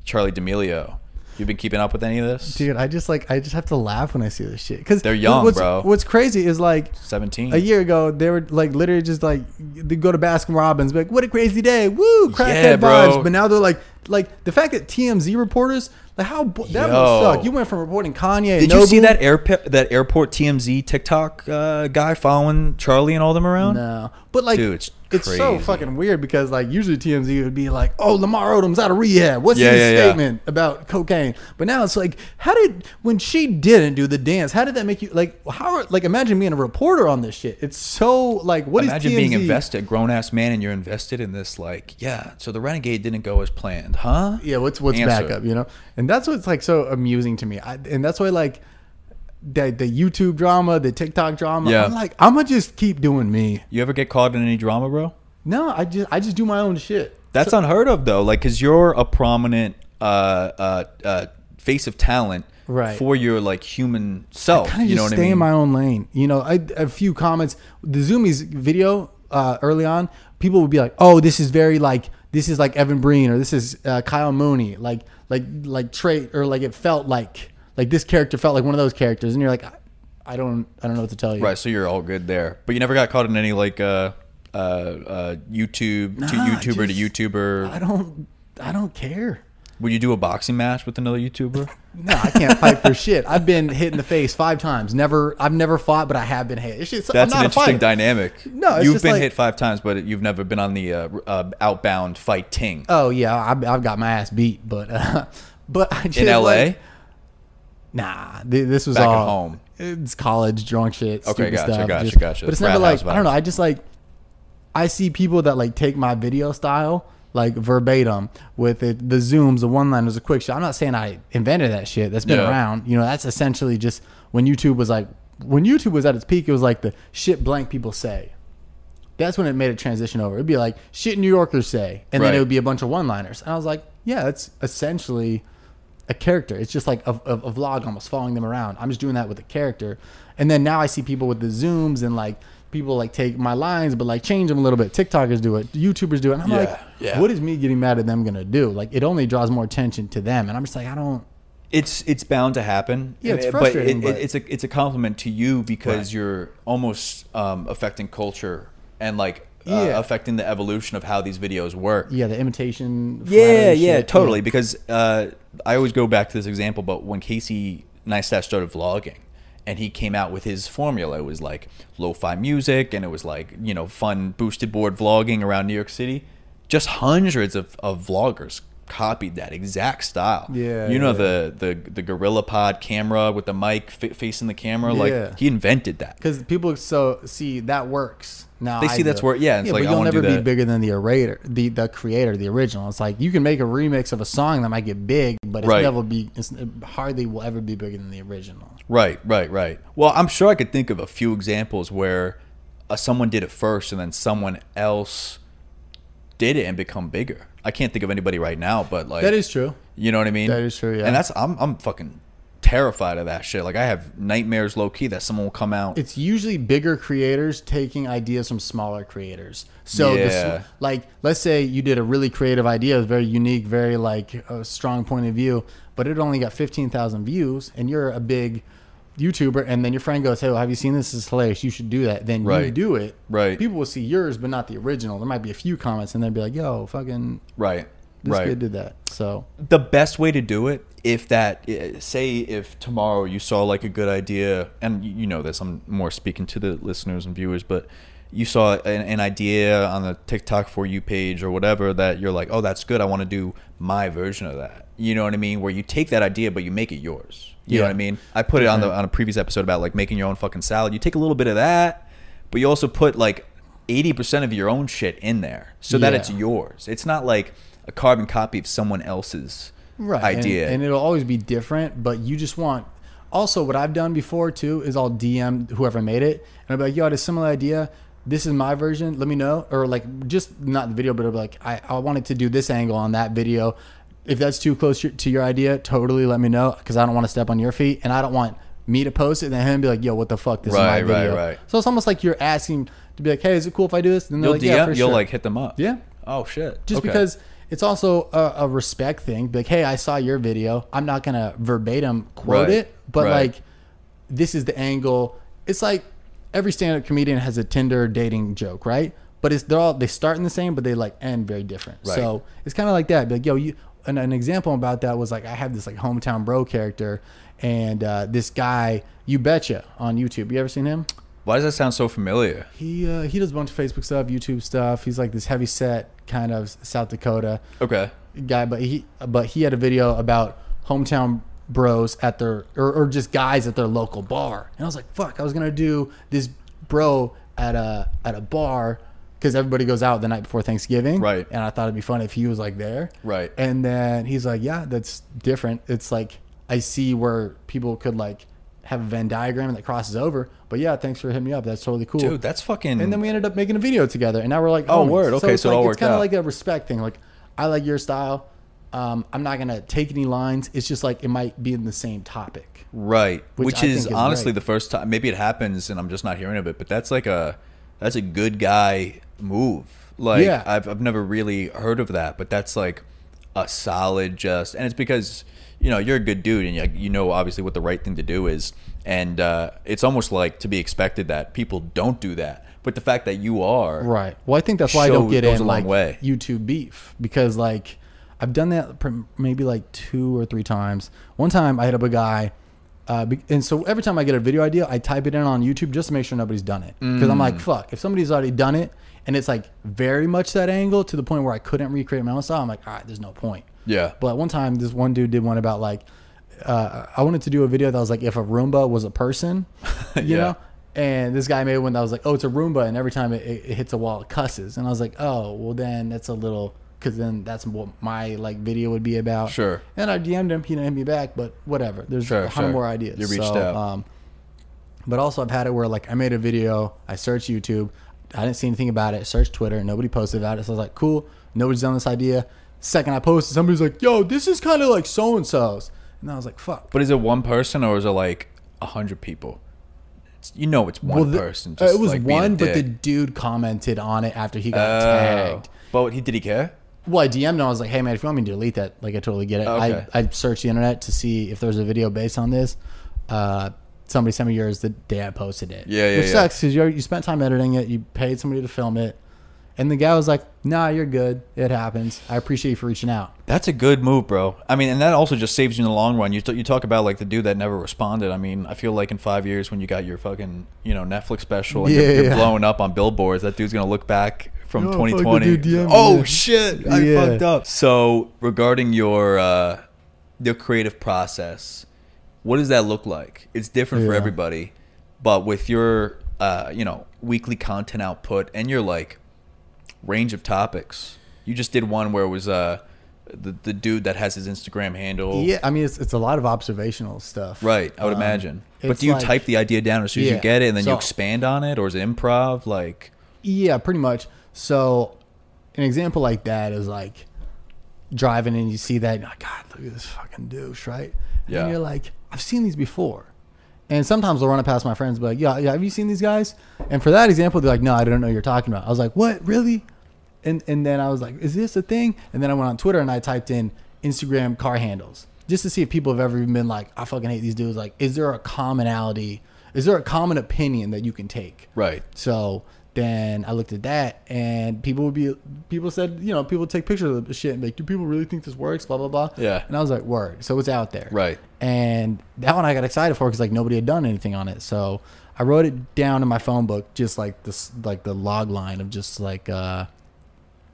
Charli D'Amelio. You've been keeping up with any of this? Dude, I just like I just have to laugh when I see this shit because They're young, what's, bro. What's crazy is like 17. a year ago they were like literally just like they go to Baskin Robbins, like what a crazy day, woo, crackhead Yeah, vibes. But now they're like like the fact that TMZ reporters like how that Yo. must suck. You went from reporting Kanye. Did you see that airport that airport TMZ TikTok uh, guy following Charli and all them around? No, but like Dude, it's it's so fucking weird because like usually TMZ would be like, "Oh, Lamar Odom's out of rehab. What's Yeah, his yeah, yeah. statement about cocaine?" But now it's like, how did when she didn't do the dance? How did that make you like? How like imagine being a reporter on this shit? It's so like what is Imagine being invested, grown ass man, and you're invested in this. Like, yeah. So the renegade didn't go as planned, huh? Yeah, what's what's Answer. backup? You know, and that's what's like so amusing to me. I, and that's why like. The, the YouTube drama, the TikTok drama. Yeah. I'm like, I'm gonna just keep doing me. You ever get caught in any drama, bro? No, I just I just do my own shit. That's unheard of though, like because you're a prominent uh, uh, uh, face of talent Right. for your like human self. of you know just what I mean? Stay in my own lane. You know, I a few comments. The Zumiez video uh, early on, people would be like, "Oh, this is very like this is like Evan Breen or this is uh, Kyle Mooney, like like like trait or like it felt like like this character felt like one of those characters," and you're like, "I, I don't I don't know what to tell you." right, so you're all good there, but you never got caught in any like uh, uh, uh, YouTube to Nah, I YouTuber just- to YouTuber. I don't I don't care. Would you do a boxing match with another YouTuber? No, I can't fight for shit. I've been hit in the face five times. Never, I've never fought, but I have been hit. It's just, That's I'm an interesting dynamic. No, it's you've been like- hit five times, but you've never been on the uh, uh, outbound fighting. Oh yeah, I've, I've got my ass beat, but uh, but I just, in LA. like- nah, th- this was Back at home. It's college drunk shit. Okay, stupid gotcha, stuff. gotcha, just- gotcha. But it's Frat never like house I don't know. I just like I see people that like take my video style like verbatim with it, the zooms, the one liners, the quick shot. I'm not saying I invented that shit. That's been Yeah. around. You know, that's essentially just when YouTube was like when YouTube was at its peak. It was like the shit blank people say. That's when it made a transition over. It'd be like shit New Yorkers say, and then Right. it would be a bunch of one-liners. And I was like, yeah, that's essentially a character. It's just like a, a, a vlog almost following them around. I'm just doing that with a character. And then now I see people with the zooms and like people like take my lines but like change them a little bit. TikTokers do it, YouTubers do it. And I'm Yeah, like, yeah. what is me getting mad at them gonna do? Like it only draws more attention to them. And I'm just like, I don't. it's it's bound to happen. Yeah, it's frustrating, But, it, but- it, it's a it's a compliment to you because Right. you're almost um, affecting culture and like uh, Yeah. affecting the evolution of how these videos work. Yeah, the imitation. Yeah, yeah, shit. totally. Because uh, I always go back to this example, but when Casey Neistat started vlogging, and he came out with his formula, it was like lo-fi music, and it was like you know fun boosted board vlogging around New York City. Just hundreds of, of vloggers copied that exact style. Yeah, you know yeah. the the the Gorilla Pod camera with the mic fa- facing the camera. Yeah. Like he invented that. because people so see that works now. They I see that's do. where- yeah, it's like, but you'll never be bigger than the orator, the the creator, the original. It's like you can make a remix of a song that might get big, but it's Right. never be. It's, it hardly will ever be bigger than the original. Right, right, right. Well, I'm sure I could think of a few examples where uh, someone did it first and then someone else did it and become bigger. I can't think of anybody right now, but like that is true. you know what I mean? that is true, yeah. And that's I'm I'm fucking terrified of that shit. Like I have nightmares, low key, that someone will come out. it's usually bigger creators taking ideas from smaller creators. So, Yeah. like, let's say you did a really creative idea, very unique, very like a strong point of view, but it only got fifteen thousand views, and you're a big YouTuber, and then your friend goes, "Hey, well, have you seen this? This is hilarious. You should do that." Then you do it. Right. People will see yours, but not the original. There might be a few comments, and they'll be like, "Yo, fucking, right. this right. kid did that." So, the best way to do it if that eh, say if tomorrow you saw like a good idea and you you know this i'm more speaking to the listeners and viewers but you saw an, an idea on the tiktok for you page or whatever that you're like oh that's good i want to do my version of that you know what i mean where you take that idea but you make it yours you know what i mean? I put it on the on a previous episode about like making your own fucking salad. You take a little bit of that but you also put like 80% of your own shit in there so that Yeah. it's yours. It's not like a carbon copy of someone else's right idea. and, and it'll always be different but you just want also what i've done before too is i'll dm whoever made it and i'll be like yo i had a similar idea. This is my version. Let me know. Or like just not the video but I'll be like i, I wanted to do this angle on that video if that's too close to- your idea totally let me know because i don't want to step on your feet and i don't want me to post it and then him be like yo what the fuck this Right, is my right, video right. so it's almost like you're asking to be like hey is it cool if i do this and then they're you'll like yeah DM, for you'll sure. like hit them up. yeah Oh shit. just Okay. because it's also a, a respect thing. Like, hey, I saw your video. I'm not gonna verbatim quote Right, it, but right. like, this is the angle. It's like every stand-up comedian has a Tinder dating joke, right? But it's they're all they start in the same, but they like end very different. Right. So it's kind of like that. Be like, yo, you. And an example about that was like I have this like hometown bro character, and uh, this guy, you betcha, on YouTube. You ever seen him? Why does that sound so familiar? He uh, he does a bunch of Facebook stuff, YouTube stuff. He's like this heavy set kind of South Dakota Okay. guy, but he but he had a video about hometown bros at their or, or just guys at their local bar, and I was like, fuck, I was gonna do this bro at a at a bar because everybody goes out the night before Thanksgiving, Right. And I thought it'd be fun if he was like there, Right. And then he's like, yeah, that's different. It's like I see where people could like have a Venn diagram that crosses over, but yeah, thanks for hitting me up. That's totally cool, Dude, that's fucking. and then we ended up making a video together, and now we're like, Oh, homies. word. Okay, so it like, it's kind of like a respect thing. Like, I like your style. Um, I'm not gonna take any lines. It's just like it might be in the same topic. right, Which which, is is honestly great. the first time. Maybe it happens, and I'm just not hearing of it. But that's like a that's a good guy move. Like Yeah. I've I've never really heard of that, but that's like a solid just, and it's because you know you're a good dude, and you, you know obviously what the right thing to do is, and uh, it's almost like to be expected that people don't do that. But the fact that you are Right. Well, I think that's why I don't get in like way. YouTube beef because like I've done that maybe like two or three times. One time I hit up a guy. Uh, and so every time I get a video idea, I type it in on YouTube just to make sure nobody's done it. Because I'm Mm. like, fuck, if somebody's already done it and it's like very much that angle to the point where I couldn't recreate my own style, I'm like, all right, there's no point. yeah But one time, this one dude did one about like, uh, I wanted to do a video that was like if a Roomba was a person, you Yeah. know. And this guy made one that was like, oh, it's a Roomba, and every time it, it, it hits a wall, it cusses. And I was like, oh, well then that's a little, because then that's what my like video would be about. Sure. And I DM'd him, he didn't hit me back, but whatever. There's Sure, a hundred sure. more ideas. You reached So, out. Um, but also, I've had it where like I made a video, I searched YouTube, I didn't see anything about it, searched Twitter, nobody posted about it. So I was like, cool, nobody's done this idea. Second I posted, somebody's like, yo, this is kind of like so and so's. And I was like, fuck. But is it one person or is it like a hundred people? It's, you know, it's one the- person. uh, Just it was like one, but the dude commented on it after he got Oh. tagged. But he did he care? Well, I DM'd him. I was like, "Hey, man, if you want me to delete that, like, I totally get it." Okay. I I searched the internet to see if there's a video based on this. Uh, somebody sent me yours the day I posted it. Yeah, yeah, Which yeah. sucks because you you spent time editing it. You paid somebody to film it, and the guy was like, "Nah, you're good. It happens. I appreciate you for reaching out." That's a good move, bro. I mean, and that also just saves you in the long run. You t- you talk about like the dude that never responded. I mean, I feel like in five years when you got your fucking you know Netflix special and Yeah, you're, you're yeah. blowing up on billboards, that dude's gonna look back from Oh, 2020. dude oh yeah. shit, I Yeah. fucked up. So regarding your uh, your creative process, what does that look like? It's different for everybody, but with your uh, you know weekly content output and your like range of topics. You just did one where it was uh the the dude that has his Instagram handle. Yeah, I mean, it's it's a lot of observational stuff. Right, I would Um, imagine. But do you like- type the idea down as soon as Yeah. you get it and then you expand on it or is it improv like Yeah, pretty much. So, an example like that is like driving and you see that, you're like, God, look at this fucking douche, right? Yeah. And you're like, I've seen these before. And sometimes I'll run it past my friends, be like, yeah, yeah, have you seen these guys? And for that example, they're like, no, I don't know what you're talking about. I was like, what, really? And and then I was like, is this a thing? And then I went on Twitter and I typed in Instagram car handles just to see if people have ever even been like, I fucking hate these dudes. Like, is there a commonality? Is there a common opinion that you can take? Right. So then I looked at that, and people would be people said, you know, people take pictures of the shit and be like, do people really think this works? Blah blah blah. Yeah. And I was like, word. So it's out there. Right. And that one I got excited for because like nobody had done anything on it. So I wrote it down in my phone book, just like this, like the log line of just like uh,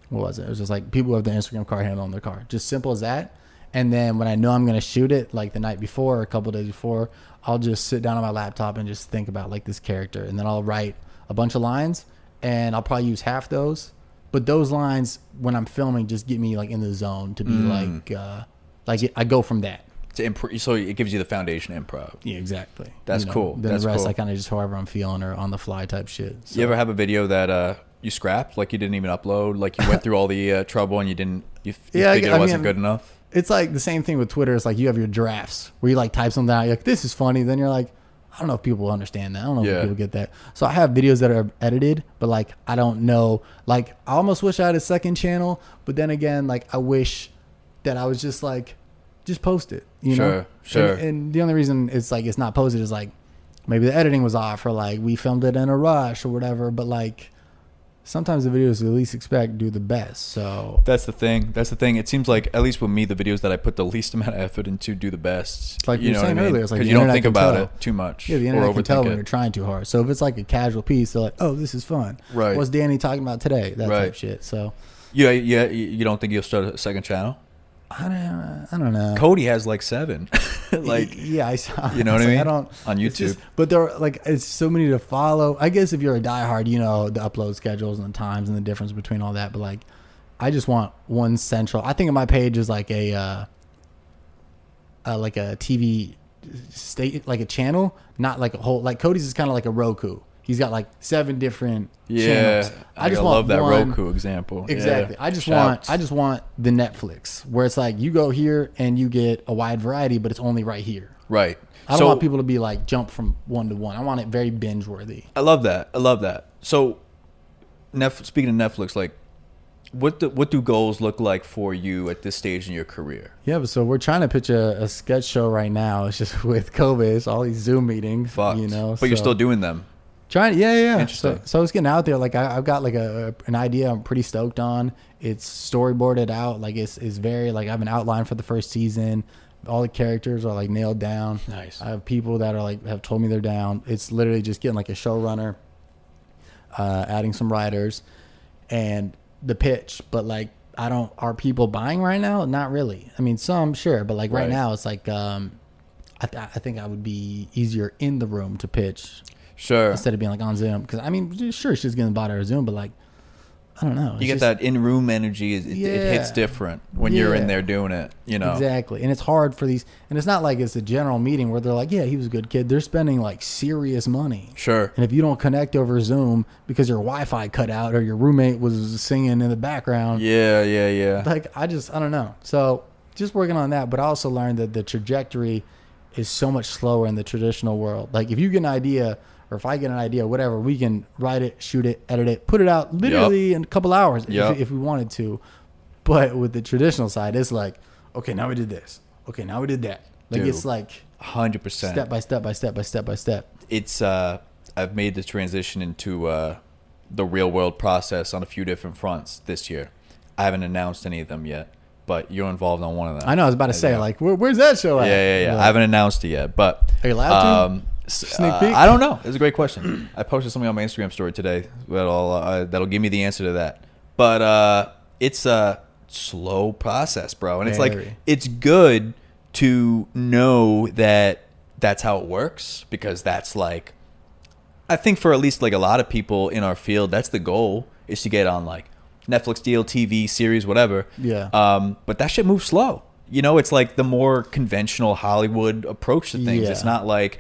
what was it? It was just like people have the Instagram car handle on their car, just simple as that. And then when I know I'm gonna shoot it, like the night before or a couple days before, I'll just sit down on my laptop and just think about like this character, and then I'll write a bunch of lines, and I'll probably use half those. But those lines, when I'm filming, just get me like in the zone to be Mm. like, uh, like I go from that. To imp- so it gives you the foundation improv. Yeah, exactly. That's cool. Then That's the rest cool. I kind of just however I'm feeling or on the fly type shit. So. You ever have a video that uh, you scrapped, like you didn't even upload, like you went through all the uh, trouble and you didn't, you, f- you Yeah, I- figured it wasn't good enough? It's like the same thing with Twitter. It's like you have your drafts where you like type something out. You're like, this is funny. Then you're like, don't know if people understand that. I don't know Yeah. if people get that. So I have videos that are edited, but like I don't know. Like I almost wish I had a second channel, but then again, like I wish that I was just like, just post it. You know. Sure, sure. And, and the only reason it's like it's not posted is like maybe the editing was off or like we filmed it in a rush or whatever. But like sometimes the videos you least expect do the best. So That's the thing. That's the thing. It seems like, at least with me, the videos that I put the least amount of effort into do the best. Like you were saying earlier, it's like Because you don't think about tell. it too much. Yeah, the internet can tell when it. you're trying too hard. So if it's like a casual piece, they're like, "Oh, this is fun." Right. What's Danny talking about today? That Right. type shit. So Yeah, yeah. You don't think you'll start a second channel? I don't, I don't know. Cody has like seven. like, yeah, I saw. You know what I it's like, mean? I don't On it's just- YouTube. but there, are, like, it's so many to follow. I guess if you're a diehard, you know the upload schedules and the times and the difference between all that. But like, I just want one central. I think of my page is like a, uh, uh like a TV state, like a channel, not like a whole. Like Cody's is kind of like a Roku. He's got like seven different yeah. channels. I, just love that one- Roku example. Yeah. Exactly. I just Shouts. want I just want the Netflix where it's like you go here and you get a wide variety, but it's only right here. right. I don't so, want people to be like jump from one to one. I want it very binge worthy. I love that. I love that. So, Netflix, speaking of Netflix, like, what do, what do goals look like for you at this stage in your career? Yeah, but so we're trying to pitch a, a sketch show right now. It's just with COVID, it's all these Zoom meetings, Fucked. you know. but you're still doing them. Trying, yeah, yeah. yeah. Interesting. So, so it's getting out there. Like I, I've got like a an idea. I'm pretty stoked on. It's storyboarded out. Like it's it's very like I have an outline for the first season. All the characters are like nailed down. Nice. I have people that are like have told me they're down. It's literally just getting like a showrunner, uh, adding some writers, and the pitch. But like I don't. Are people buying right now? Not really. I mean, some sure, but like right, Right. now, it's like um, I, th- I think I would be easier in the room to pitch Sure. instead of being like on Zoom. Because I mean, sure, she's getting bought her Zoom, but like, I don't know. You get that in room energy. It, it hits different when you're in there doing it. You know. exactly, and it's hard for these. And it's not like it's a general meeting where they're like, "Yeah, he was a good kid." They're spending like serious money. Sure. And if you don't connect over Zoom because your Wi-Fi cut out or your roommate was singing in the background, Yeah, yeah, yeah. like I just I don't know. So just working on that, but I also learned that the trajectory is so much slower in the traditional world. Like if you get an idea, or if I get an idea, whatever, we can write it, shoot it, edit it, put it out literally in a couple hours Yup. if, if we wanted to. But with the traditional side, it's like, okay, now we did this. Okay, now we did that. Like Dude. it's like Hundred percent. step by step by step by step by step. it's uh I've made the transition into uh the real world process on a few different fronts this year. I haven't announced any of them yet, but you're involved on one of them. I know I was about to say Yeah. like, where, where's that show Yeah, at? yeah, yeah. Like, I haven't announced it yet, but Are you allowed to? um, s- Sneak uh, peek? I don't know. It's a great question. I posted something on my Instagram story today that'll uh, that'll give me the answer to that. But uh, it's a slow process, bro, and it's like it's good to know that that's how it works because that's like I think for at least like a lot of people in our field, that's the goal is to get on like Netflix deal, TV series, whatever. Yeah. Um, but that shit moves slow. You know, it's like the more conventional Hollywood approach to things. Yeah. It's not like,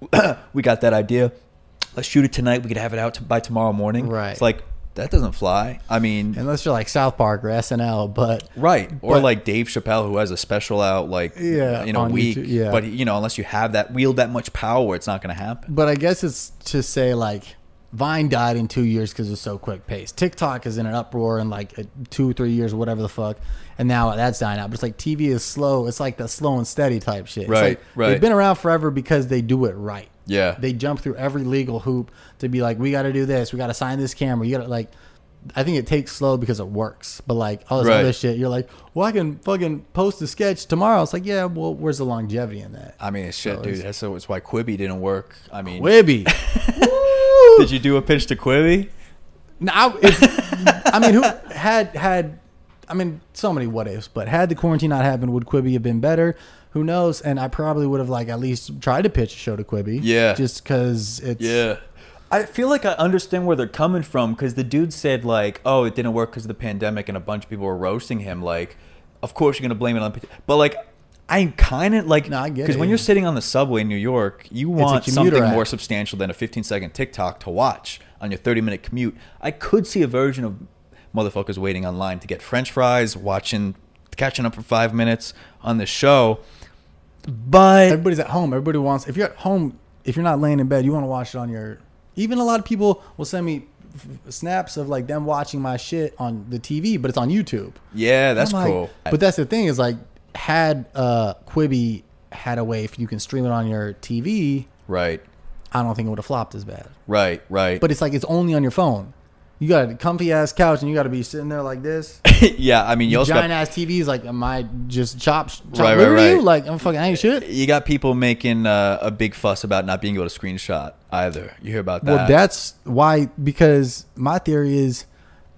we got that idea. Let's shoot it tonight. We could have it out to, by tomorrow morning. Right. It's like, that doesn't fly. I mean, unless you're like South Park or SNL. But right, or but- like Dave Chappelle who has a special out like Yeah, in a week. YouTube, yeah. But you know, unless you have that wield that much power, it's not going to happen. but I guess it's to say like Vine died in two years because it's so quick paced. TikTok is in an uproar in like uh, a three years, whatever the fuck, and now that's dying out. But it's like TV is slow. It's like the slow and steady type shit. Right, like right. They've been around forever because they do it right. Yeah. they jump through every legal hoop to be like, we got to do this, we got to sign this camera, you got to like. I think it takes slow because it works, but like all this Right. other shit, you're like, well, I can fucking post a sketch tomorrow. It's like, yeah, well, where's the longevity in that? I mean, it's shit, So dude. it's- That's, so it's why Quibi didn't work. I mean, Wibby. did you do a pitch to Quibi? Now, if, I mean, who had had? I mean, so many what ifs. But had the quarantine not happened, would Quibi have been better? Who knows? And I probably would have like at least tried to pitch a show to Quibi. Yeah. just because it's Yeah. I feel like I understand where they're coming from because the dude said like, "Oh, it didn't work because of the pandemic," and a bunch of people were roasting him. Like, of course you're gonna blame it on, but like, I kind of like No, I get because when you're sitting on the subway in New York, you want something app. more substantial than a 15 second TikTok to watch on your 30 minute commute. I could see a version of motherfuckers waiting online to get French fries, watching, catching up for five minutes on the show, but everybody's at home. Everybody wants. If you're at home, if you're not laying in bed, you want to watch it on your. Even a lot of people will send me snaps of like them watching my shit on the TV, but it's on YouTube. yeah, that's like- cool. But that's the thing is like, had uh, Quibi had a way if you can stream it on your TV, right, I don't think it would have flopped as bad. right, right. But it's like it's only on your phone. You got a comfy ass couch and you got to be sitting there like this. yeah, I mean, you also got Giant ass TVs. Like, am I just chop chop Right, right, to you? right. Like, I'm fucking I ain't shit. you got people making uh, a big fuss about not being able to screenshot either. You hear about that? Well, that's why. Because my theory is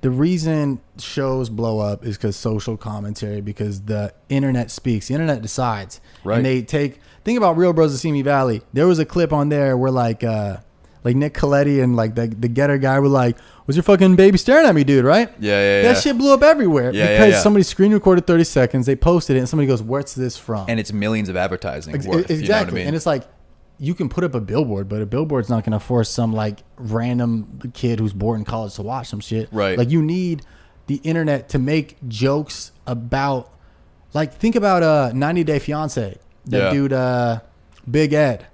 the reason shows blow up is because social commentary. Because the internet speaks. The internet decides. Right. And they take. Think about Real Bros of Simi Valley. There was a clip on there where like. uh like Nick Colletti and like the the getter guy were like, "Was your fucking baby staring at me, dude?" Right? Yeah, yeah, yeah. That yeah. shit blew up everywhere Yeah, because yeah. somebody screen recorded 30 seconds. They posted it, and somebody goes, "Where's this from?" and it's millions of advertising Ex- worth. exactly. You know what I mean? And it's like you can put up a billboard, but a billboard's not going to force some like random kid who's bored in college to watch some shit. Right. Like you need the internet to make jokes about like think about uh 90 Day Fiance. That Yeah. dude uh Big Ed.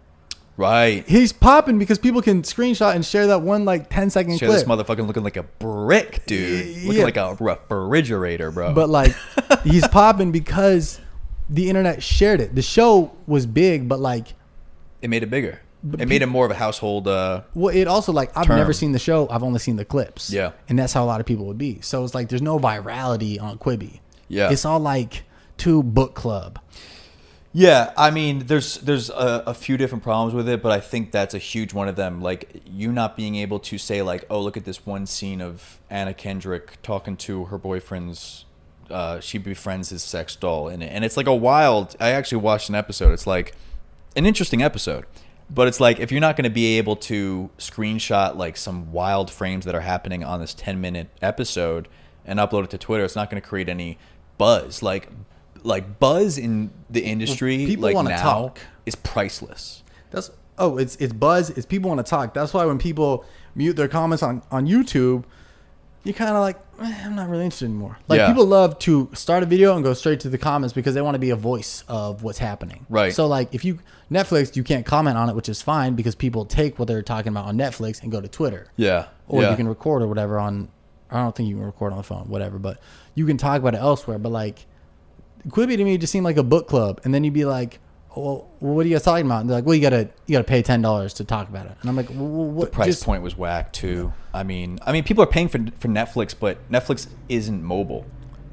right. He's popping because people can screenshot and share that one like 10 second Share clip. this motherfucking looking like a brick, dude. Y- Looking yeah. like a refrigerator, bro. But like he's popping because the internet shared it. The show was big, but like it made it bigger. But It made it more of a household. Uh, Well, it also like I've term. never seen the show. I've only seen the clips. Yeah. and that's how a lot of people would be. So it's like there's no virality on Quibi. Yeah. it's all like to book club. Yeah, I mean, there's there's a, a few different problems with it, but I think that's a huge one of them. Like you not being able to say like, oh, look at this one scene of Anna Kendrick talking to her boyfriend's. Uh, she befriends his sex doll in it, and it's like a wild. I actually watched an episode. It's like an interesting episode, but it's like if you're not going to be able to screenshot like some wild frames that are happening on this 10 minute episode and upload it to Twitter, it's not going to create any buzz. Like like buzz in the industry people like wanna talk. is priceless. That's oh, it's it's buzz. It's people want to talk. That's why when people mute their comments on on YouTube, you're kind of like, eh, I'm not really interested anymore. Like Yeah. people love to start a video and go straight to the comments because they want to be a voice of what's happening. Right. So like if you Netflix, you can't comment on it, which is fine because people take what they're talking about on Netflix and go to Twitter. Yeah. or yeah. you can record or whatever on I don't think you can record on the phone, whatever, but you can talk about it elsewhere. But like Quibi to me just seemed like a book club, and then you'd be like, "Well, what are you guys talking about?" And they're like, "Well, you gotta you gotta pay ten dollars to talk about it," and I'm like, well, "What The price just- point was whack too. I mean, I mean, people are paying for for Netflix, but Netflix isn't mobile.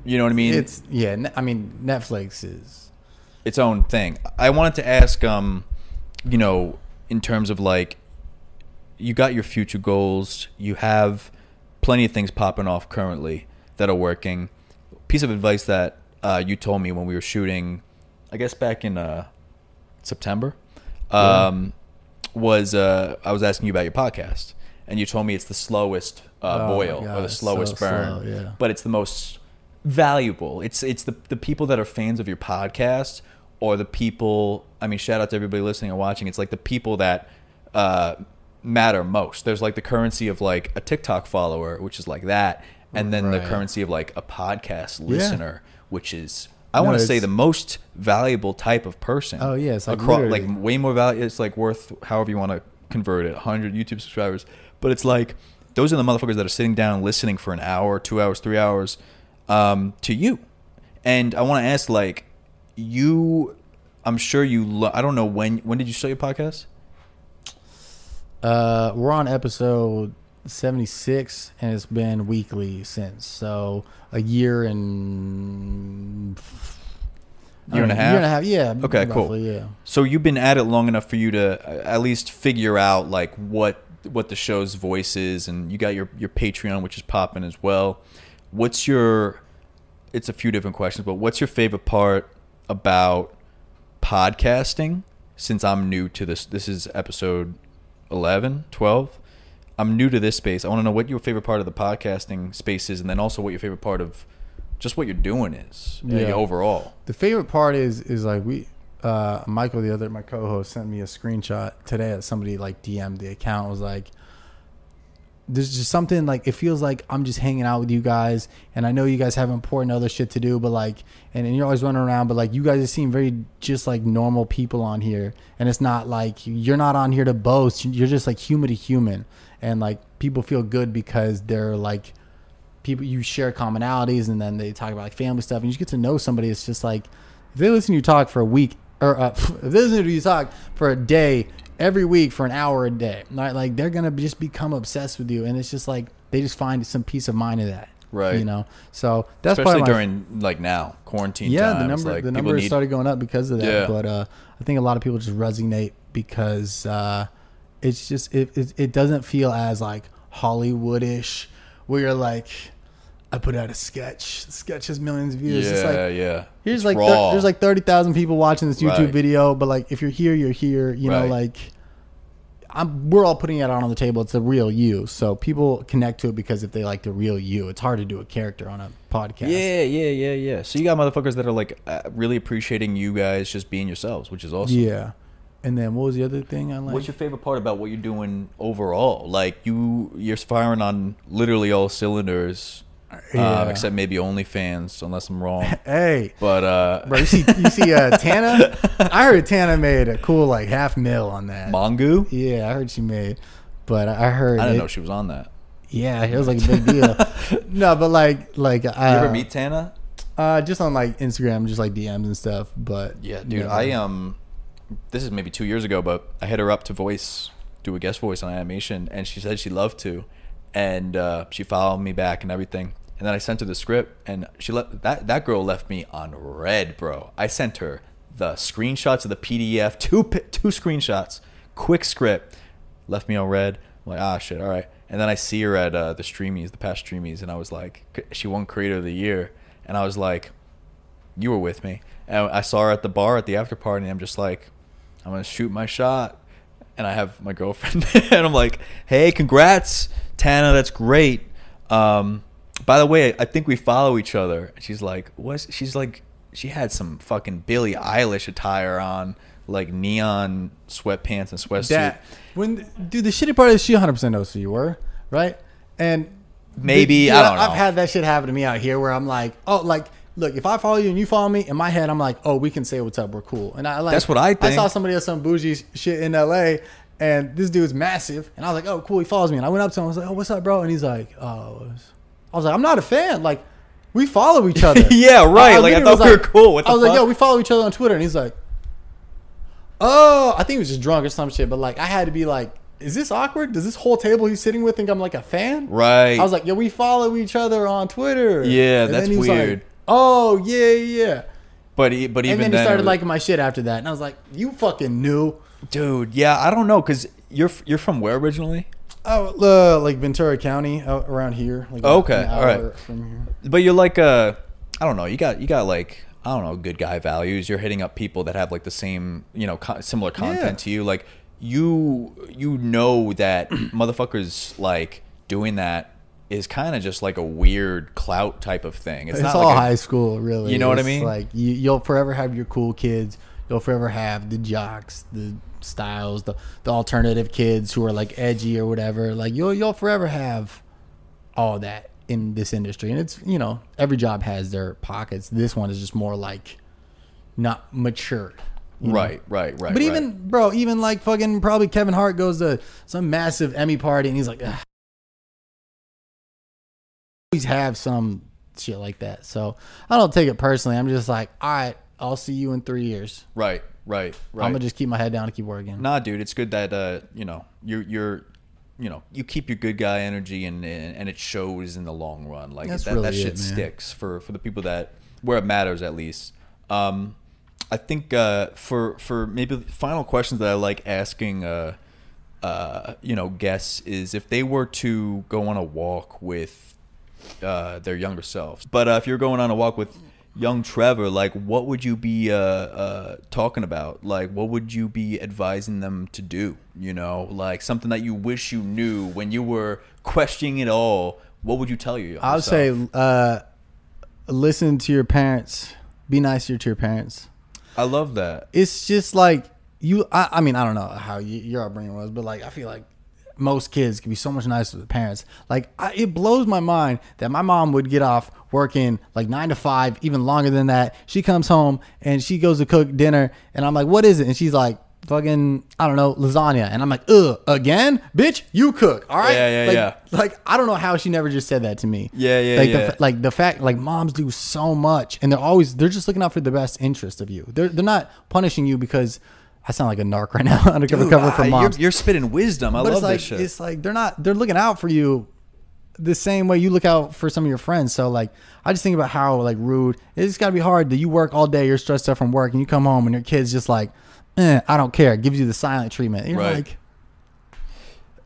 You know what I mean? It's yeah. Ne- I mean, Netflix is its own thing. I wanted to ask, um, you know, in terms of like, you got your future goals, you have plenty of things popping off currently that are working. Piece of advice that uh, you told me when we were shooting, I guess back in uh, September, um, was uh, I was asking you about your podcast, and you told me it's the slowest uh, Oh boil God, or the slowest so burn, slow, yeah. but it's the most valuable. It's it's the the people that are fans of your podcast or the people. I mean, shout out to everybody listening and watching. It's like the people that uh, matter most. There's like the currency of like a TikTok follower, which is like that, and then the currency of like a podcast listener, which is I No, want to say the most valuable type of person. Oh, yeah, it's like across, like way more value. It's like worth however you want to convert it, 100 YouTube subscribers. But it's like those are the motherfuckers that are sitting down listening for an hour, two hours, three hours um, to you. And I want to ask, like, you, I'm sure you. Lo- I don't know when. When did you start your podcast? Uh, we're on episode 76 and it's been weekly since. So a year and Year and don't a half? Year and a half, yeah. Okay, cool. Yeah. So you've been at it long enough for you to uh, at least figure out like what what the show's voice is, and you got your your Patreon, which is popping as well. What's your? It's a few different questions, but what's your favorite part about podcasting? Since I'm new to this, this is episode 11, 12. I'm new to this space. I want to know what your favorite part of the podcasting space is, and then also what your favorite part of just what you're doing is uh, Yeah. overall. The favorite part is is like we uh Michael the other my co-host sent me a screenshot today that somebody like DM'd the account was like there's just something like it feels like I'm just hanging out with you guys and I know you guys have important other shit to do but like and, and you're always running around but like you guys seem very just like normal people on here and it's not like you're not on here to boast. You're just like human to human and like people feel good because they're like people you share commonalities and then they talk about like family stuff and you just get to know somebody it's just like if they listen to you talk for a week or uh, if they listen to you talk for a day every week for an hour a day right like they're gonna just become obsessed with you and it's just like they just find some peace of mind in that Right. you know so that's Especially my during like now quarantine. yeah times, the number like, the numbers need- started going up because of that Yeah. but uh i think a lot of people just resonate because uh it's just it, it it doesn't feel as like hollywoodish where you're like i put out a sketch the sketch has millions of views Yeah, it's like yeah. here's It's like thir- there's like 30,000 people watching this YouTube Right. video but like if you're here you're here you know like I'm, we're all putting it out on the table. It's the real you. So people connect to it because if they like the real you, it's hard to do a character on a podcast. Yeah, yeah, yeah, yeah. So you got motherfuckers that are like uh, really appreciating you guys just being yourselves, which is awesome. Yeah. And then what was the other thing I like? What's your favorite part about what you're doing overall? Like you, you're firing on literally all cylinders, Yeah. um, except maybe OnlyFans, unless I'm wrong. hey, But uh, bro, you see, you see, uh, Tana. I heard Tana made a cool like half mil on that. Mongeau, Yeah, I heard she made, but I heard. I didn't it- know she was on that. Yeah, it was like a big deal. no, but like, like, uh, You ever meet Tana? uh, just on like Instagram, just like DMs and stuff. But Yeah, dude. I um, this is maybe two years ago, but I hit her up to voice, do a guest voice on animation, and she said she'd love to, and uh, she followed me back and everything. And then I sent her the script, and she let that that girl left me on red, bro. I sent her the screenshots of the PDF, two two screenshots, quick script, left me on red. I'm like, ah, shit, all right. And then I see her at uh, the Streamies, the past Streamies, and I was like, she won Creator of the Year, and I was like, you were with me. And I saw her at the bar at the after party, and I'm just like, I'm gonna shoot my shot. And I have my girlfriend, and I'm like, hey, congrats, Tana, that's great. Um, by the way, I think we follow each other. She's like, what? She's like, she had some fucking Billie Eilish attire on, like neon sweatpants and sweatsuit. that when dude, the shitty part is she 100 percent knows who you were, right? And Maybe, dude, I don't know. I've had that shit happen to me out here where I'm like, oh, like. Look, if I follow you and you follow me, in my head, I'm like, oh, we can say what's up. We're cool. And I like That's what I I saw somebody else some bougie shit in LA, and this dude's massive, and I was like, oh, cool. He follows me, and I went up to him. I was like, oh, what's up, bro? And he's like, oh, I was like, I'm not a fan. Like, we follow each other. Yeah, right. Like, I thought we were cool. What I was like, yo, we follow each other on Twitter, and he's like, oh, I think he was just drunk or some shit. But like, I had to be like, is this awkward? Does this whole table he's sitting with think I'm like a fan? right. I was like, yo, we follow each other on Twitter. Yeah, And that's he weird. Like, oh yeah, yeah. but he, but even And then he then, it started was- liking my shit after that, and I was like, you fucking knew. dude. Yeah, I don't know, cause you're you're from where originally? Oh, uh, like Ventura County, out around here. Like Okay, an all right. From here. But you're like uh I don't know. You got you got like I don't know good guy values. You're hitting up people that have like the same you know co- similar content Yeah. to you. Like you you know that motherfuckers like doing that is kind of just like a weird clout type of thing. It's, It's, not all like a- high school, really. You know what I mean? Like you, you'll forever have your cool kids. you'll forever have the jocks, the styles, the the alternative kids who are like edgy or whatever. Like you'll you'll forever have all that in this industry, and it's you know every job has their pockets. This one is just more like not matured. you know? Right, right, right. But right. even bro, even like fucking probably Kevin Hart goes to some massive Emmy party and he's like, Ugh. always have some shit like that. So I don't take it personally. I'm just like, all right, I'll see you in three years. right, right, right. I'm gonna just keep my head down and keep working. Nah, dude, it's good that uh, you know you're you're you know you keep your good guy energy and and it shows in the long run. Like That's that, that shit it, sticks for for the people that where it matters at least. Um, I think uh, for for maybe the final questions that I like asking. Uh, uh, you know, guests is if they were to go on a walk with uh, their younger selves. But uh, if you're going on a walk with young Trevor, like, what would you be uh, uh, talking about? Like, what would you be advising them to do? You know, like something that you wish you knew when you were questioning it all. What would you tell you? I would say, uh, listen to your parents. Be nicer to your parents. I love that. It's just like you. I, I mean, I don't know how you, your upbringing was, but like I feel like most kids can be so much nicer to their parents. Like I, it blows my mind that my mom would get off working like nine to five, even longer than that. She comes home and she goes to cook dinner, and I'm like, "What is it?" And she's like. Fucking, I don't know, lasagna. And I'm like, ugh, again? Bitch, you cook. All right. Yeah, yeah, like, yeah. Like, I don't know how she never just said that to me. Yeah, yeah, like, yeah. The, like the fact, like moms do so much, and they're always they're just looking out for the best interest of you. They're they're not punishing you because I sound like a narc right now, undercover Dude, cover for you're, moms. you're spitting wisdom. I but love like this shit. it's like they're not they're looking out for you the same way you look out for some of your friends. So like I just think about how like rude it's got to be hard that you work all day, you're stressed out from work, and you come home and your kid's just like, eh, I don't care, it gives you the silent treatment. You're Right. like,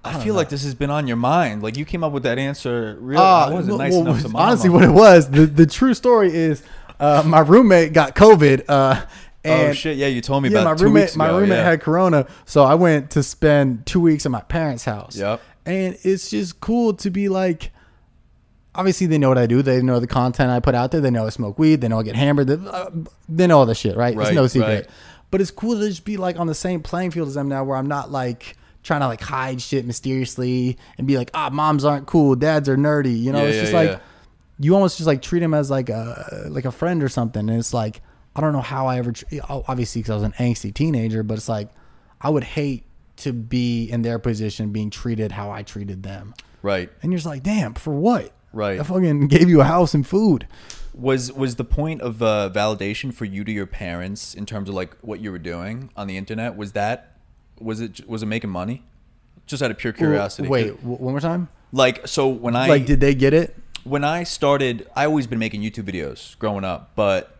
I, feel like this has been on your mind. Like you came up with that answer. Real, Uh, wasn't well, nice well, enough to mama. honestly, what it was, the, the true story is, uh, my roommate got COVID. Uh, and oh shit! Yeah, you told me yeah, about my two roommate, weeks my roommate yeah. had corona, so I went to spend two weeks at my parents' house. Yep. And it's just cool to be like, obviously they know what I do. They know the content I put out there. They know I smoke weed. They know I get hammered. They, uh, they know all this shit, right? Right, it's no secret. right. But it's cool to just be like on the same playing field as them now, where I'm not like trying to like hide shit mysteriously and be like, ah, moms aren't cool, dads are nerdy. You know, Yeah, it's yeah, just like yeah. you almost just like treat him as like a like a friend or something. And it's like I don't know how I ever obviously because I was an angsty teenager, but it's like I would hate to be in their position being treated how I treated them. Right. And you're just like, damn, for what? Right. I fucking gave you a house and food. Was was the point of uh, validation for you to your parents in terms of like what you were doing on the internet? Was that was it was it making money? Just out of pure curiosity. Wait, w- one more time. Like so when I like, did they get it? when I started, I always been making YouTube videos growing up, but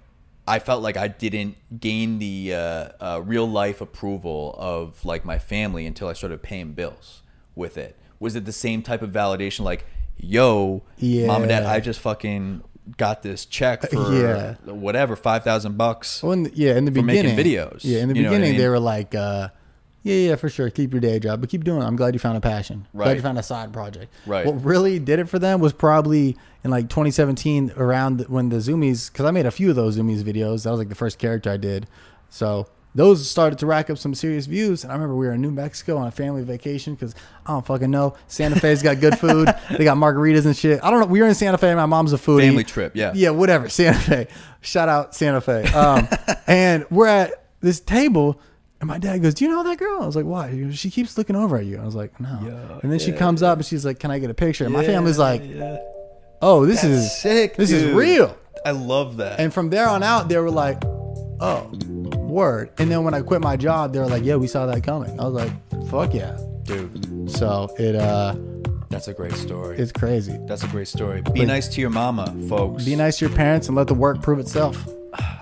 I felt like I didn't gain the uh, uh, real life approval of like my family until I started paying bills with it. Was it the same type of validation? Like, yo, yeah. mom and dad, I just fucking got this check for Yeah. whatever five thousand bucks. Well, in the, yeah, in the For making beginning, videos, Yeah, in the what I beginning, they were like, uh, "Yeah, yeah, for sure, keep your day job, but keep doing it. I'm glad you found a passion. Glad you found a side project. Right. What really did it for them was probably in like 2017, around when the Zumiez, because I made a few of those Zumiez videos. That was like the first character I did. So those started to rack up some serious views. And I remember we were in New Mexico on a family vacation because I don't fucking know. Santa Fe's got good food. they got margaritas and shit. I don't know. We were in Santa Fe. My mom's a foodie. Family trip, yeah. Yeah, whatever. Santa Fe. Shout out Santa Fe. Um, and we're at this table, and my dad goes, "Do you know that girl?" I was like, "Why?" He goes, she keeps looking over at you. I was like, "No." Yeah, and then she yeah, comes up and she's like, "Can I get a picture?" And my family's like, "Oh, this That's is sick. This is real." I love that. And from there on out, they were like, "Oh, word." And then when I quit my job, they were like, "Yeah, we saw that coming." I was like, "Fuck yeah!" dude, So it uh, that's a great story. it's crazy. That's a great story. Be nice to your mama, folks. Be nice to your parents and let the work prove itself.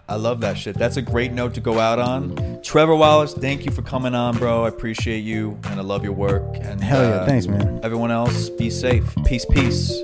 I love that shit. That's a great note to go out on. Trevor Wallace, thank you for coming on, bro. I appreciate you and I love your work. And Hell yeah, uh, thanks, man. Everyone else, be safe. Peace, peace.